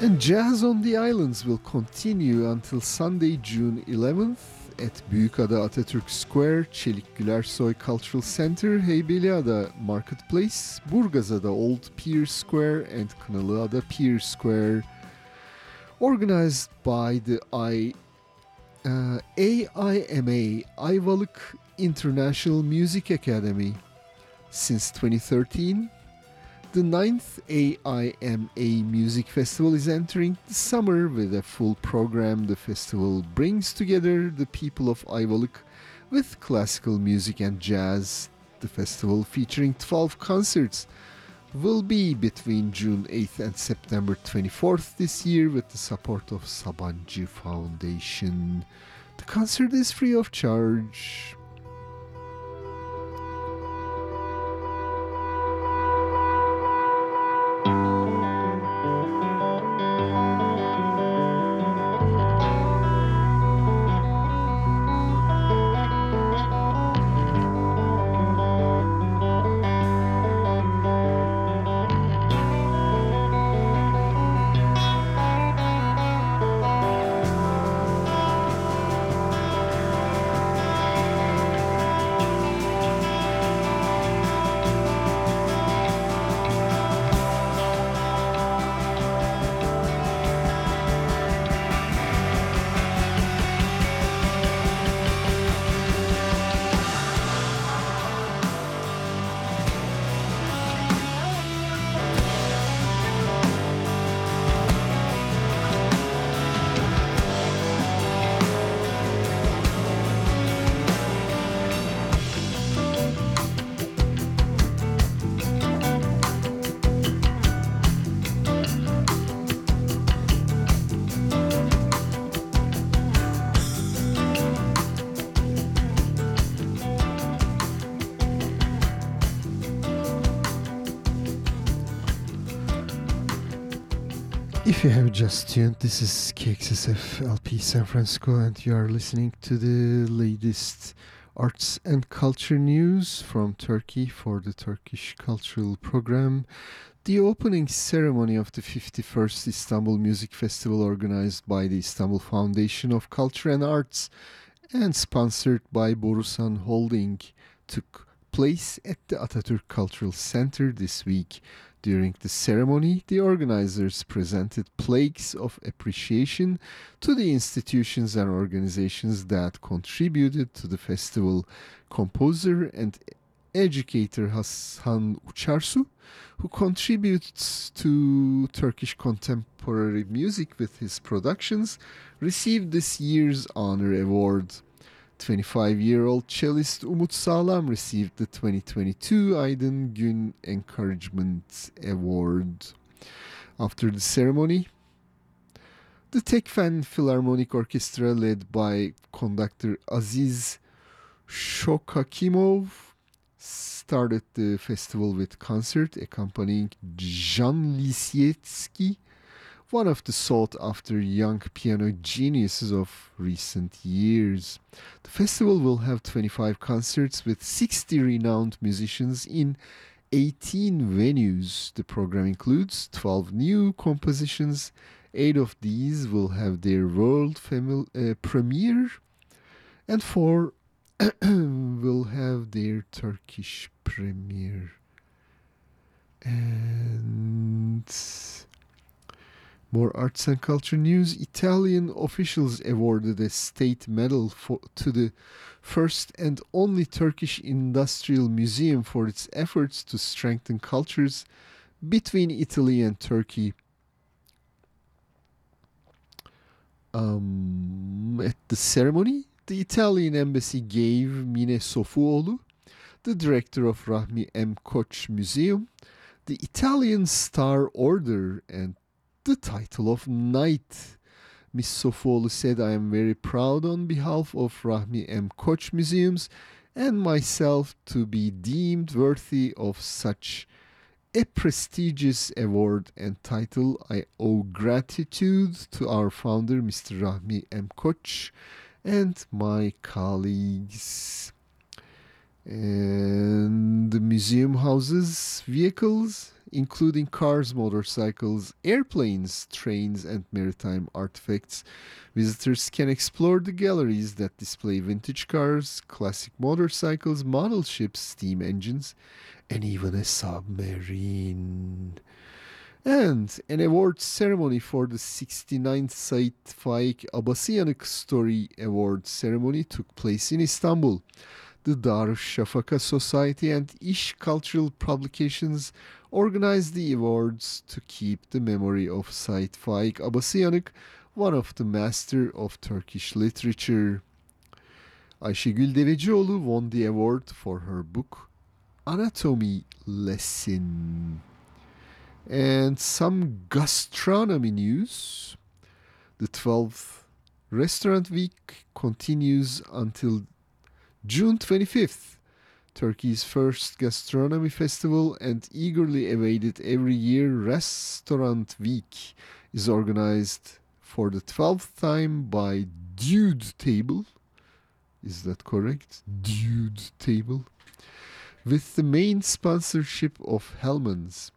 And Jazz on the Islands will continue until Sunday, June 11th at Büyükada Atatürk Square, Çelik Gülersoy Cultural Center, Heybeliada Marketplace, Burgazada Old Pier Square, and Kınalıada Pier Square. Organized by the I, uh, AIMA, Ayvalık International Music Academy. Since 2013, the ninth AIMA Music Festival is entering the summer with a full program. The festival brings together the people of Ayvalık with classical music and jazz. The festival, featuring 12 concerts, will be between June 8th and September 24th this year with the support of Sabancı Foundation. The concert is free of charge. Tuned, this is KXSF LP San Francisco, and you are listening to the latest arts and culture news from Turkey for the Turkish Cultural Program. The opening ceremony of the 51st Istanbul Music Festival, organized by the Istanbul Foundation of Culture and Arts and sponsored by Borusan Holding, took place at the Atatürk Cultural Center this week. During the ceremony, the organizers presented plaques of appreciation to the institutions and organizations that contributed to the festival. Composer and educator Hasan Uçarsu, who contributes to Turkish contemporary music with his productions, received this year's honor award. 25 year old cellist Umut Sağlam received the 2022 Aydın Gün Encouragement Award. After the ceremony, the Tekfen Philharmonic Orchestra, led by conductor Aziz Shokhakimov, started the festival with concert accompanying Jan Lisiecki, one of the sought after young piano geniuses of recent years. The festival will have 25 concerts with 60 renowned musicians in 18 venues. The program includes 12 new compositions. Eight of these will have their world famil- uh, premiere, and four *clears throat* will have their Turkish premiere. And more arts and culture news. Italian officials awarded a state medal for, to the first and only Turkish industrial museum for its efforts to strengthen cultures between Italy and Turkey. Um, at the ceremony, the Italian embassy gave Mine Sofuoğlu, the director of Rahmi M. Koç Museum, the Italian Star Order and the title of knight. Miss Sofuoğlu said, I am very proud on behalf of Rahmi M. Koç Museums and myself to be deemed worthy of such a prestigious award and title. I owe gratitude to our founder, Mr. Rahmi M. Koç, and my colleagues. And the museum houses vehicles including cars, motorcycles, airplanes, trains, and maritime artifacts. Visitors can explore the galleries that display vintage cars, classic motorcycles, model ships, steam engines, and even a submarine. And an award ceremony for the 69th Said Faik Abasıyanık Story Award ceremony took place in Istanbul. The Darüşşafaka Society and Ish Cultural Publications organized the awards to keep the memory of Said Faik Abasıyanık, one of the master of Turkish literature. Ayşegül Devecioğlu won the award for her book Anatomy Lesson. And some gastronomy news. The 12th Restaurant Week continues until June 25th. Turkey's first gastronomy festival and eagerly awaited every year Restaurant Week is organized for the 12th time by Dude Table. Is that correct? Dude Table. With the main sponsorship of Hellmann's.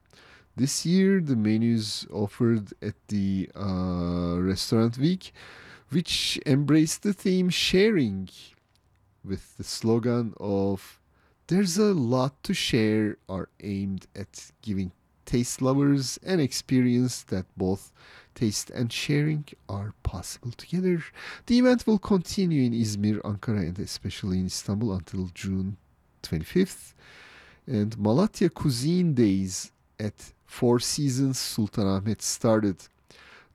This year, the menus offered at the uh, Restaurant Week, which embraced the theme sharing with the slogan of There's a lot to share, are aimed at giving taste lovers an experience that both taste and sharing are possible together. The event will continue in Izmir, Ankara, and especially in Istanbul until June 25th. And Malatya Cuisine Days at Four Seasons Sultanahmet started.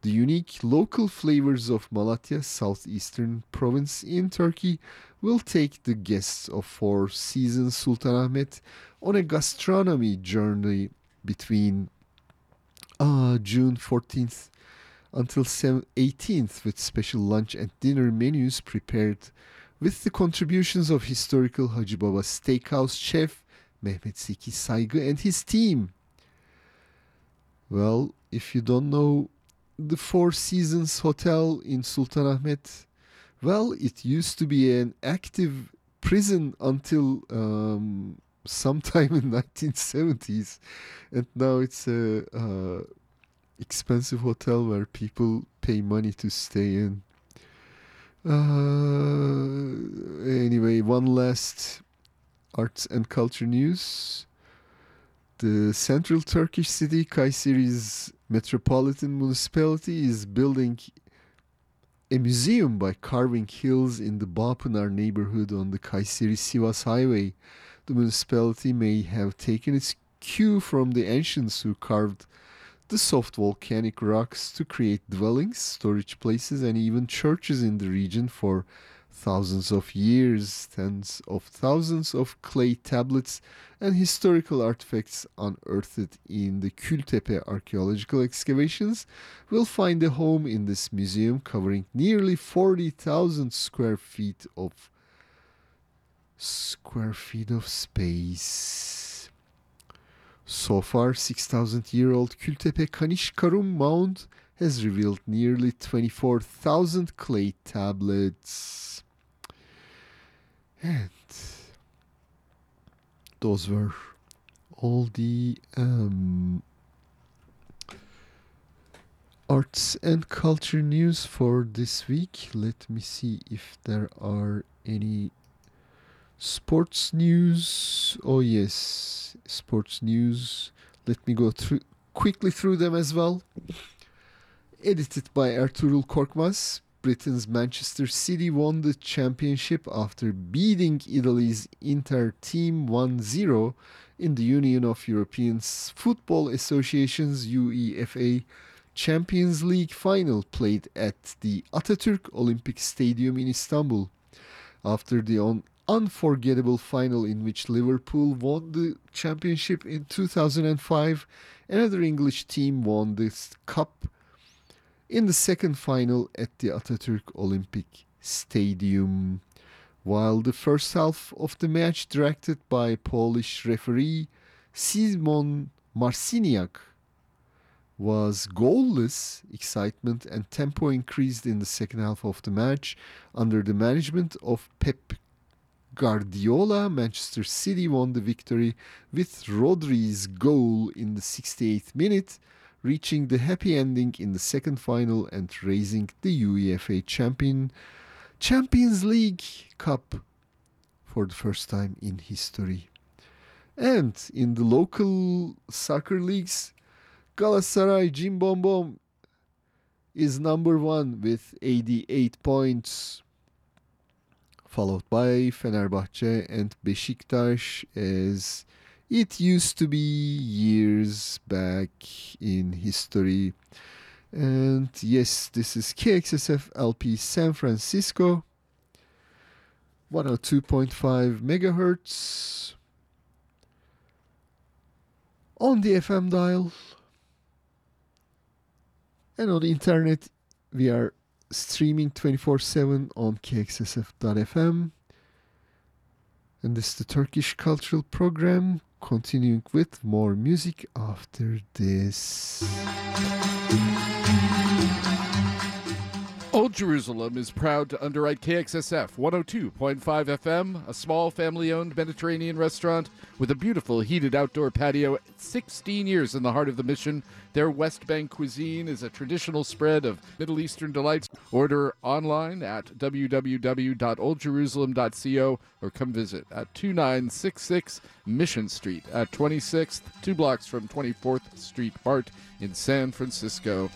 The unique local flavors of Malatya, southeastern province in Turkey, will take the guests of Four Seasons Sultanahmet on a gastronomy journey between uh, June 14th until 18th with special lunch and dinner menus prepared with the contributions of historical Hacı Baba Steakhouse chef Mehmet Zeki Saygı and his team. Well, if you don't know the Four Seasons Hotel in Sultanahmet. Well, it used to be an active prison until um, sometime in *laughs* 1970s, and now it's a uh, expensive hotel where people pay money to stay in. Uh, anyway, one last arts and culture news. The central Turkish city Kayseri's metropolitan municipality is building a museum by carving hills in the Bapınar neighborhood on the Kayseri-Sivas highway. The municipality may have taken its cue from the ancients who carved the soft volcanic rocks to create dwellings, storage places, and even churches in the region for thousands of years. Tens of thousands of clay tablets and historical artifacts unearthed in the Kültepe archaeological excavations will find a home in this museum covering nearly 40,000 square feet of square feet of space. So far, 6,000 year old Kültepe Kaniş Karum Mound has revealed nearly 24,000 clay tablets. And those were all the um, arts and culture news for this week. Let me see if there are any sports news. Oh yes, sports news. Let me go through quickly through them as well. Edited by Ertuğrul Korkmaz. Britain's Manchester City won the championship after beating Italy's Inter team 1-0 in the Union of European Football Associations UEFA Champions League final played at the Atatürk Olympic Stadium in Istanbul. After the un- unforgettable final in which Liverpool won the championship in 2005, another English team won this cup in the second final at the Atatürk Olympic Stadium. While the first half of the match, directed by Polish referee Szymon Marciniak, was goalless, excitement and tempo increased in the second half of the match under the management of Pep Guardiola. Manchester City won the victory with Rodri's goal in the 68th minute reaching the happy ending in the second final and raising the UEFA champion Champions League Cup for the first time in history. And in the local soccer leagues, Galatasaray Bom is number one with 88 points, followed by Fenerbahce and Beşiktaş as it used to be years back in history. And yes, this is KXSF LP San Francisco, 102.5 megahertz on the FM dial. And on the internet, we are streaming 24 7 on KXSF.fm. And this is the Turkish Cultural Program continuing with more music after this.
Old Jerusalem is proud to underwrite KXSF 102.5 FM, a small family owned Mediterranean restaurant with a beautiful heated outdoor patio. 16 years in the heart of the mission. Their West Bank cuisine is a traditional spread of Middle Eastern delights. Order online at www.oldjerusalem.co or come visit at 2966 Mission Street at 26th, two blocks from 24th Street BART in San Francisco.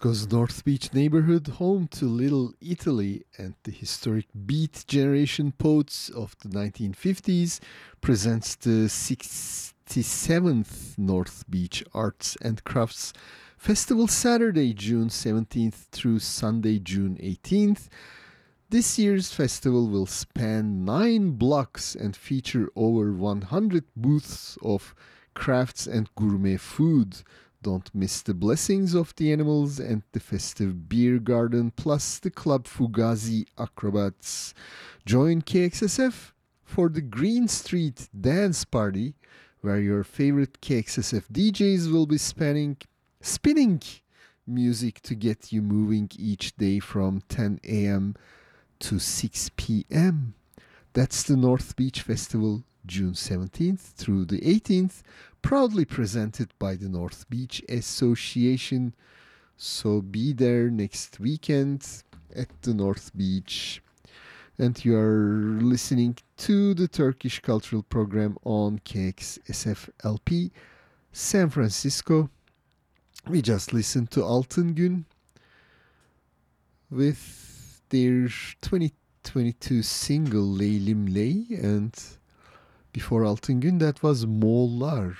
Francisco's North Beach neighborhood, home to Little Italy and the historic Beat Generation poets of the 1950s, presents the 67th North Beach Arts and Crafts Festival Saturday, June 17th through Sunday, June 18th. This year's festival will span nine blocks and feature over 100 booths of crafts and gourmet food. Don't miss the blessings of the animals and the festive beer garden, plus the Club Fugazi acrobats. Join KXSF for the Green Street Dance Party, where your favorite KXSF DJs will be spinning, spinning music to get you moving each day from 10 a.m. to 6 p.m. That's the North Beach Festival, June 17th through the 18th proudly presented by the North Beach Association. So be there next weekend at the North Beach. And you are listening to the Turkish Cultural Program on KXSFLP San Francisco. We just listened to Altın Gün with their 2022 single Leylim Ley and before Altın Gün that was Moğollar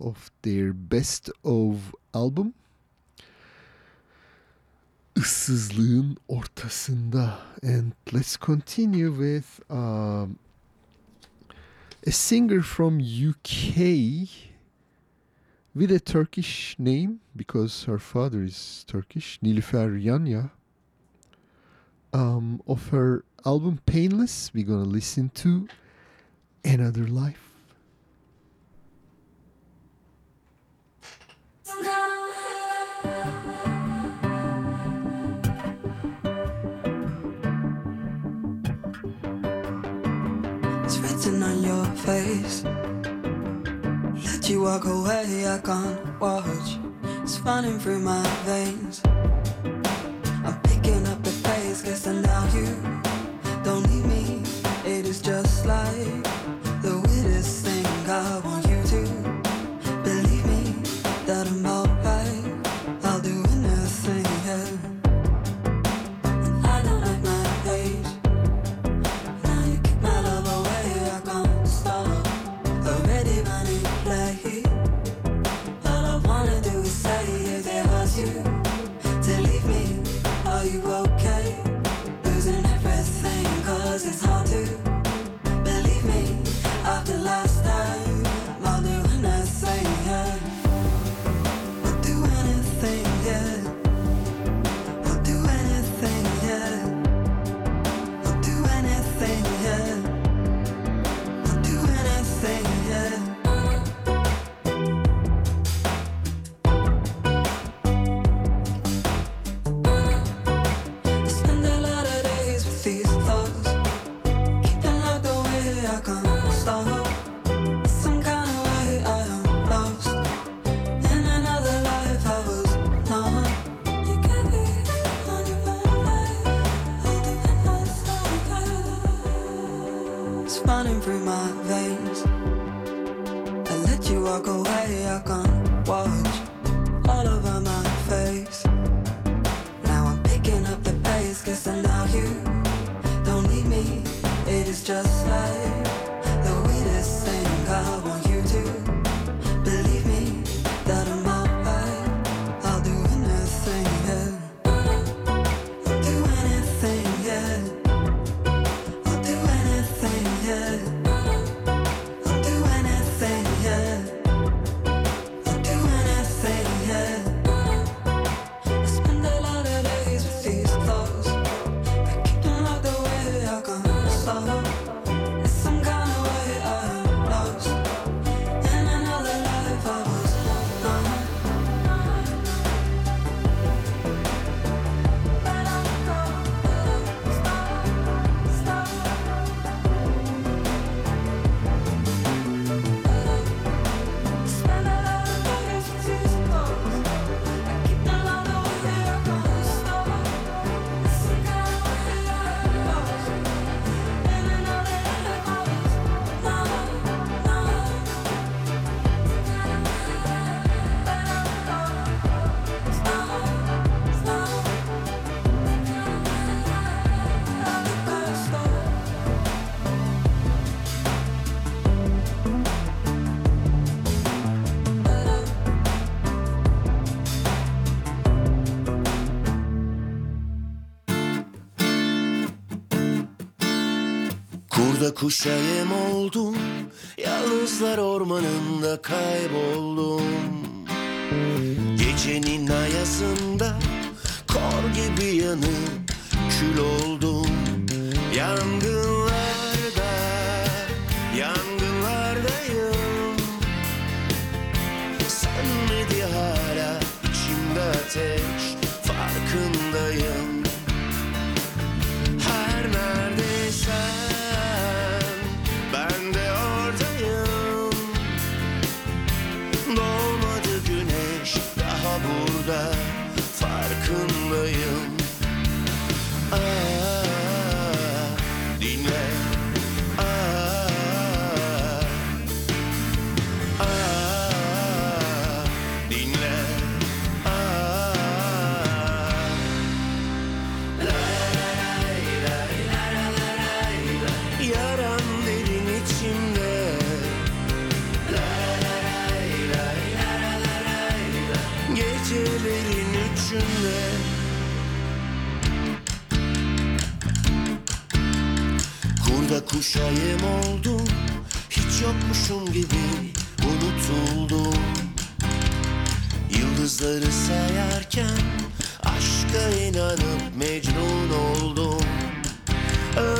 of their Best of album. Issızlığın ortasında and let's continue with um, a singer from UK with a Turkish name because her father is Turkish, Nilüfer Yanya. Um, of her album Painless, we're gonna listen to Another Life.
It's written on your face. Let you walk away, I can't watch. It's running through my veins. I'm picking up the pace, guess I now you don't need me. It is just like
Kuşayım oldum Yalnızlar ormanında kayboldum. Gecenin ayasında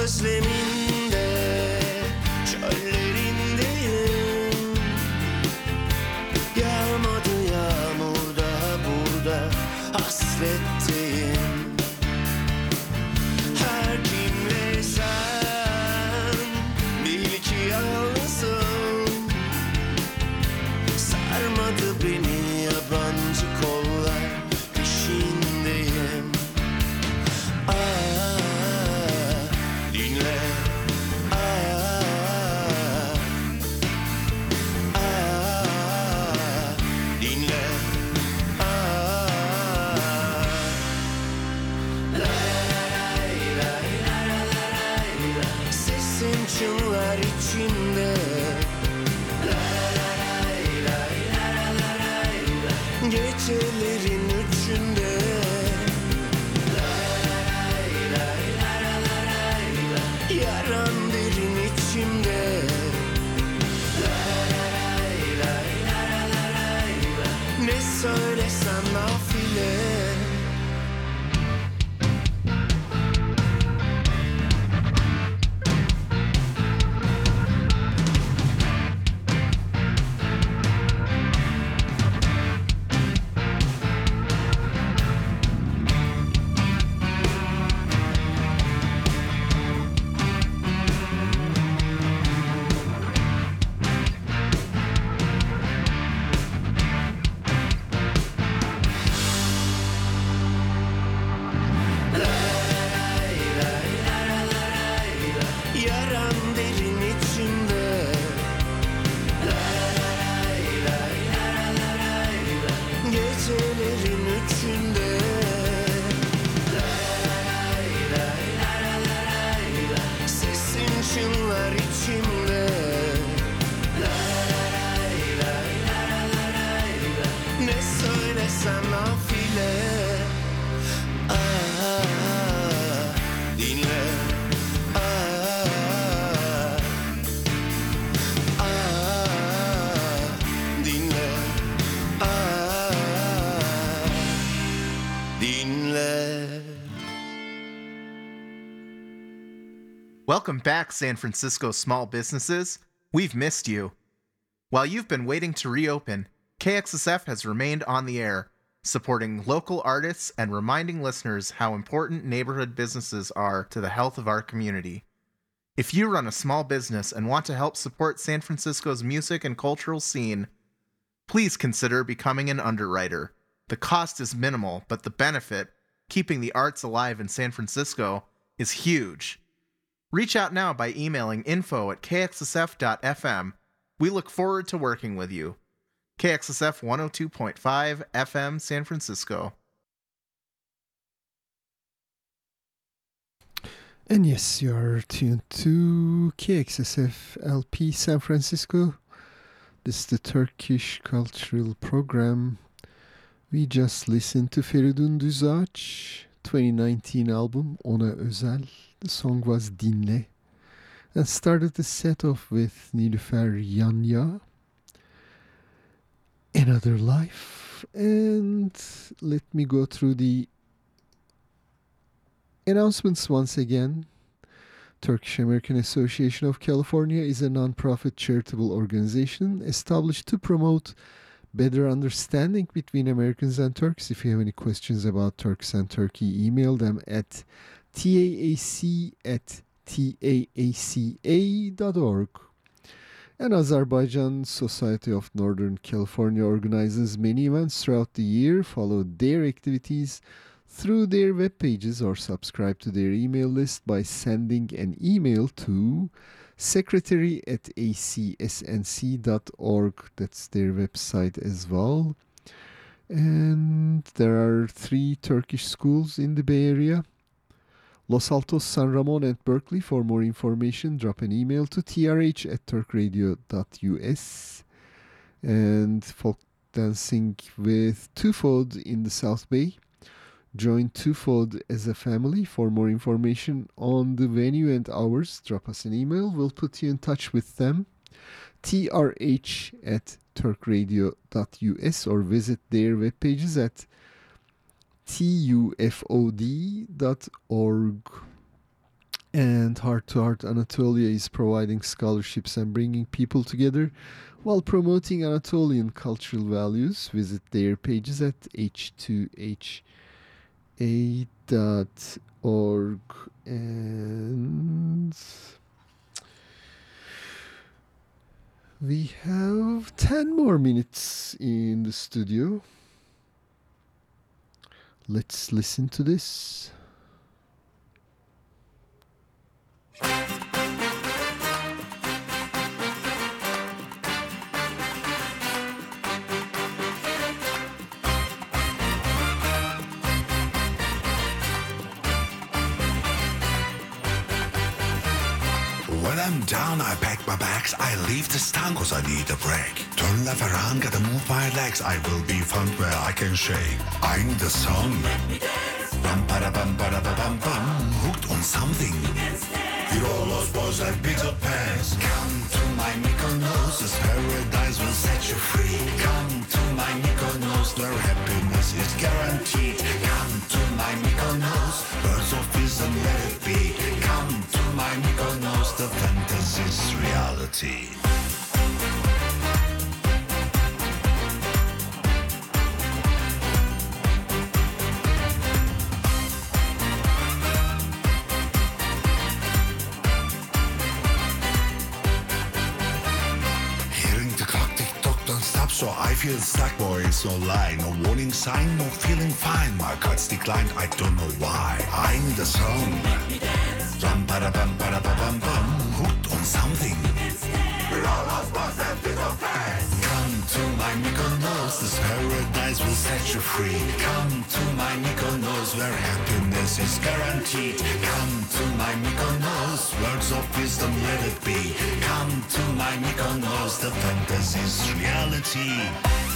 Özleminde
Welcome back, San Francisco small businesses. We've missed you. While you've been waiting to reopen, KXSF has remained on the air, supporting local artists and reminding listeners how important neighborhood businesses are to the health of our community. If you run a small business and want to help support San Francisco's music and cultural scene, please consider becoming an underwriter. The cost is minimal, but the benefit, keeping the arts alive in San Francisco, is huge. Reach out now by emailing info at kxsf.fm. We look forward to working with you. KXSF 102.5 FM San Francisco.
And yes, you are tuned to KXSF LP San Francisco. This is the Turkish Cultural Program. We just listened to Feridun Düzağaç 2019 album Ona Özel. The song was Dinle. And started the set off with Nilüfer Yanya, Another Life. And let me go through the announcements once again. Turkish American Association of California is a nonprofit charitable organization established to promote better understanding between Americans and Turks. If you have any questions about Turks and Turkey, email them at taac at taaca.org. And Azerbaijan Society of Northern California organizes many events throughout the year. Follow their activities through their web pages or subscribe to their email list by sending an email to secretary at acsnc.org. That's their website as well. And there are three Turkish schools in the Bay Area. Los Altos, San Ramon, and Berkeley. For more information, drop an email to trh at turkradio.us. And folk dancing with Tufod in the South Bay. Join Tufod as a family. For more information on the venue and hours, drop us an email. We'll put you in touch with them. trh at turkradio.us or visit their web pages at tufod.org. And Heart to Heart Anatolia is providing scholarships and bringing people together while promoting Anatolian cultural values. Visit their pages at h2ha.org. And we have 10 more minutes in the studio. Let's listen to this.
I'm down, I pack my bags. I leave this town cause I need a break. Turn left around, gotta move my legs. I will be found where I can shake. I'm the song. Bum para bum para ba bum bum. Hooked on something. You all lost boys like Peter Pants. Come to my Mykonos, this paradise will set you free. Come to my Mykonos, where happiness is guaranteed. Come to my Mykonos, birds of wisdom let it be. Come to my Mykonos, fantasy's reality. So I feel stuck, boy. It's no lie, no warning sign, no feeling fine. My cuts declined, I don't know why. I'm the song. Rum para bum para ba bum bum. Something. We're all. Come to my Mykonos, this paradise will set you free. Come to my Mykonos, where happiness is guaranteed. Come to my Mykonos, words of wisdom let it be. Come to my Mykonos, the fantasy's reality.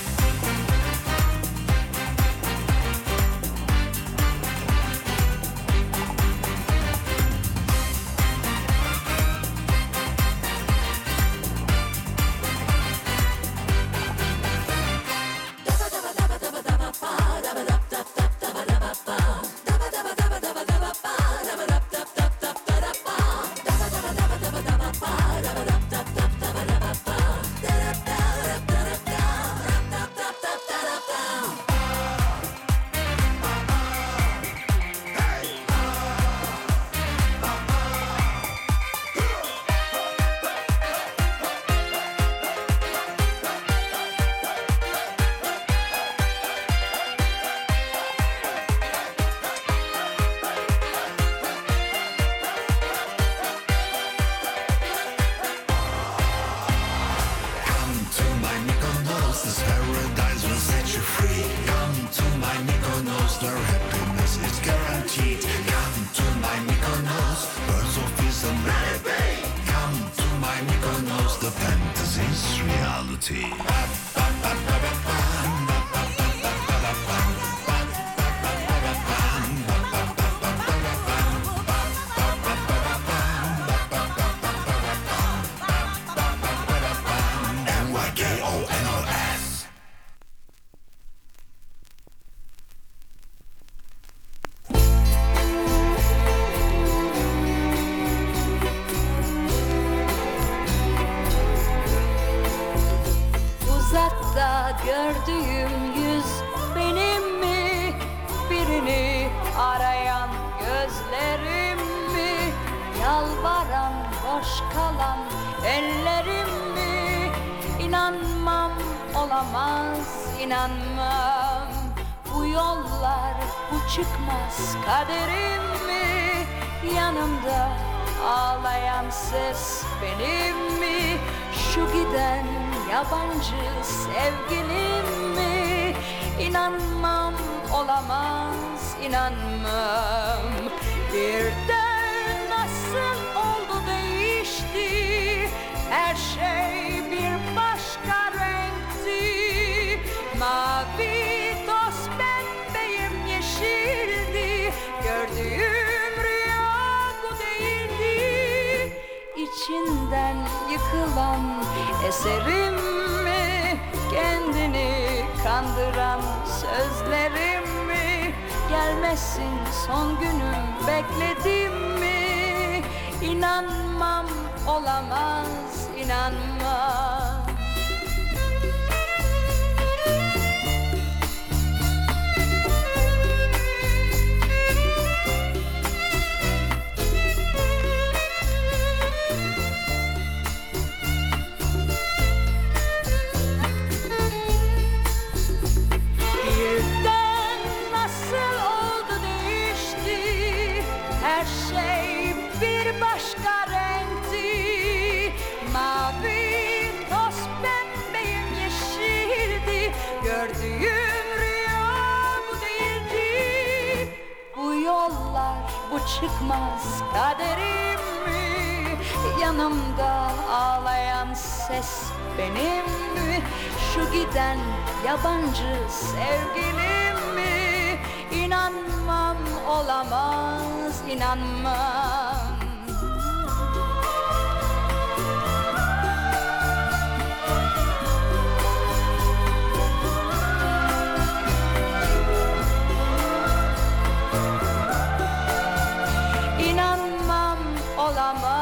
Olamaz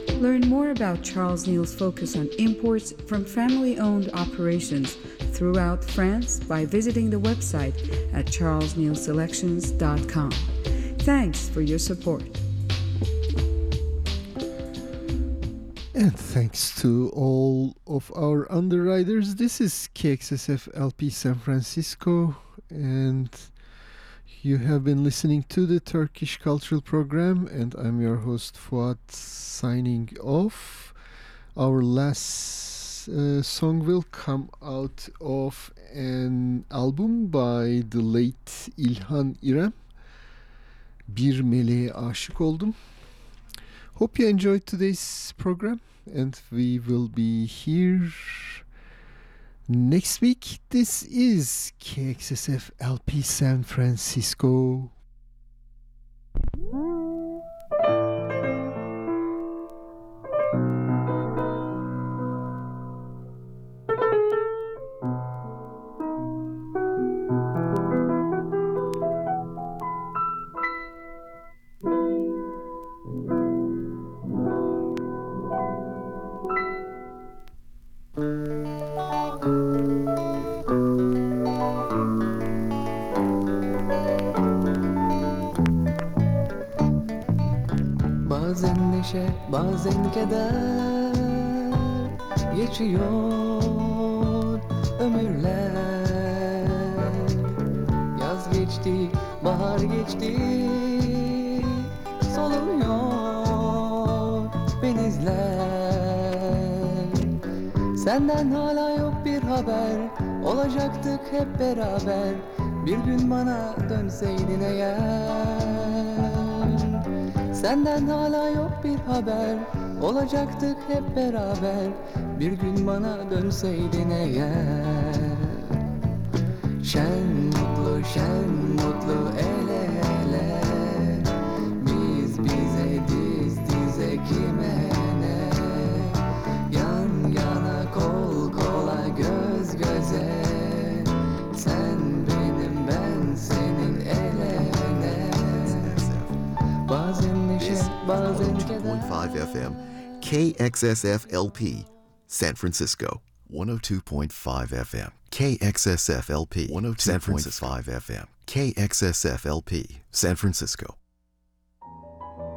Learn more about Charles Neal's focus on imports from family owned operations throughout France by visiting the website at charlesnealselections.com. Thanks for your support.
And thanks to all of our underwriters, this is KXSF LP San Francisco, and you have been listening to the Turkish Cultural Program, and I'm your host Fuad signing off. Our last uh, song will come out of an album by the late İlhan İrem. Bir meleğe aşık oldum. Hope you enjoyed today's program, and we will be here next week. This is KXSF LP San Francisco.
Neşe bazen keder Geçiyor ömürler. Yaz geçti, bahar geçti Soluyor benizler Senden hala yok bir haber Olacaktık hep beraber. Bir gün bana dönseydin eğer Senden hala yok bir haber. Olacaktık hep beraber. Bir gün bana dönseydin eğer. Şen mutlu şen mutlu el ele
102.5 FM, KXSF LP, San Francisco. 102.5 FM, KXSF LP, San Francisco. 102.5 FM, KXSF LP, San Francisco.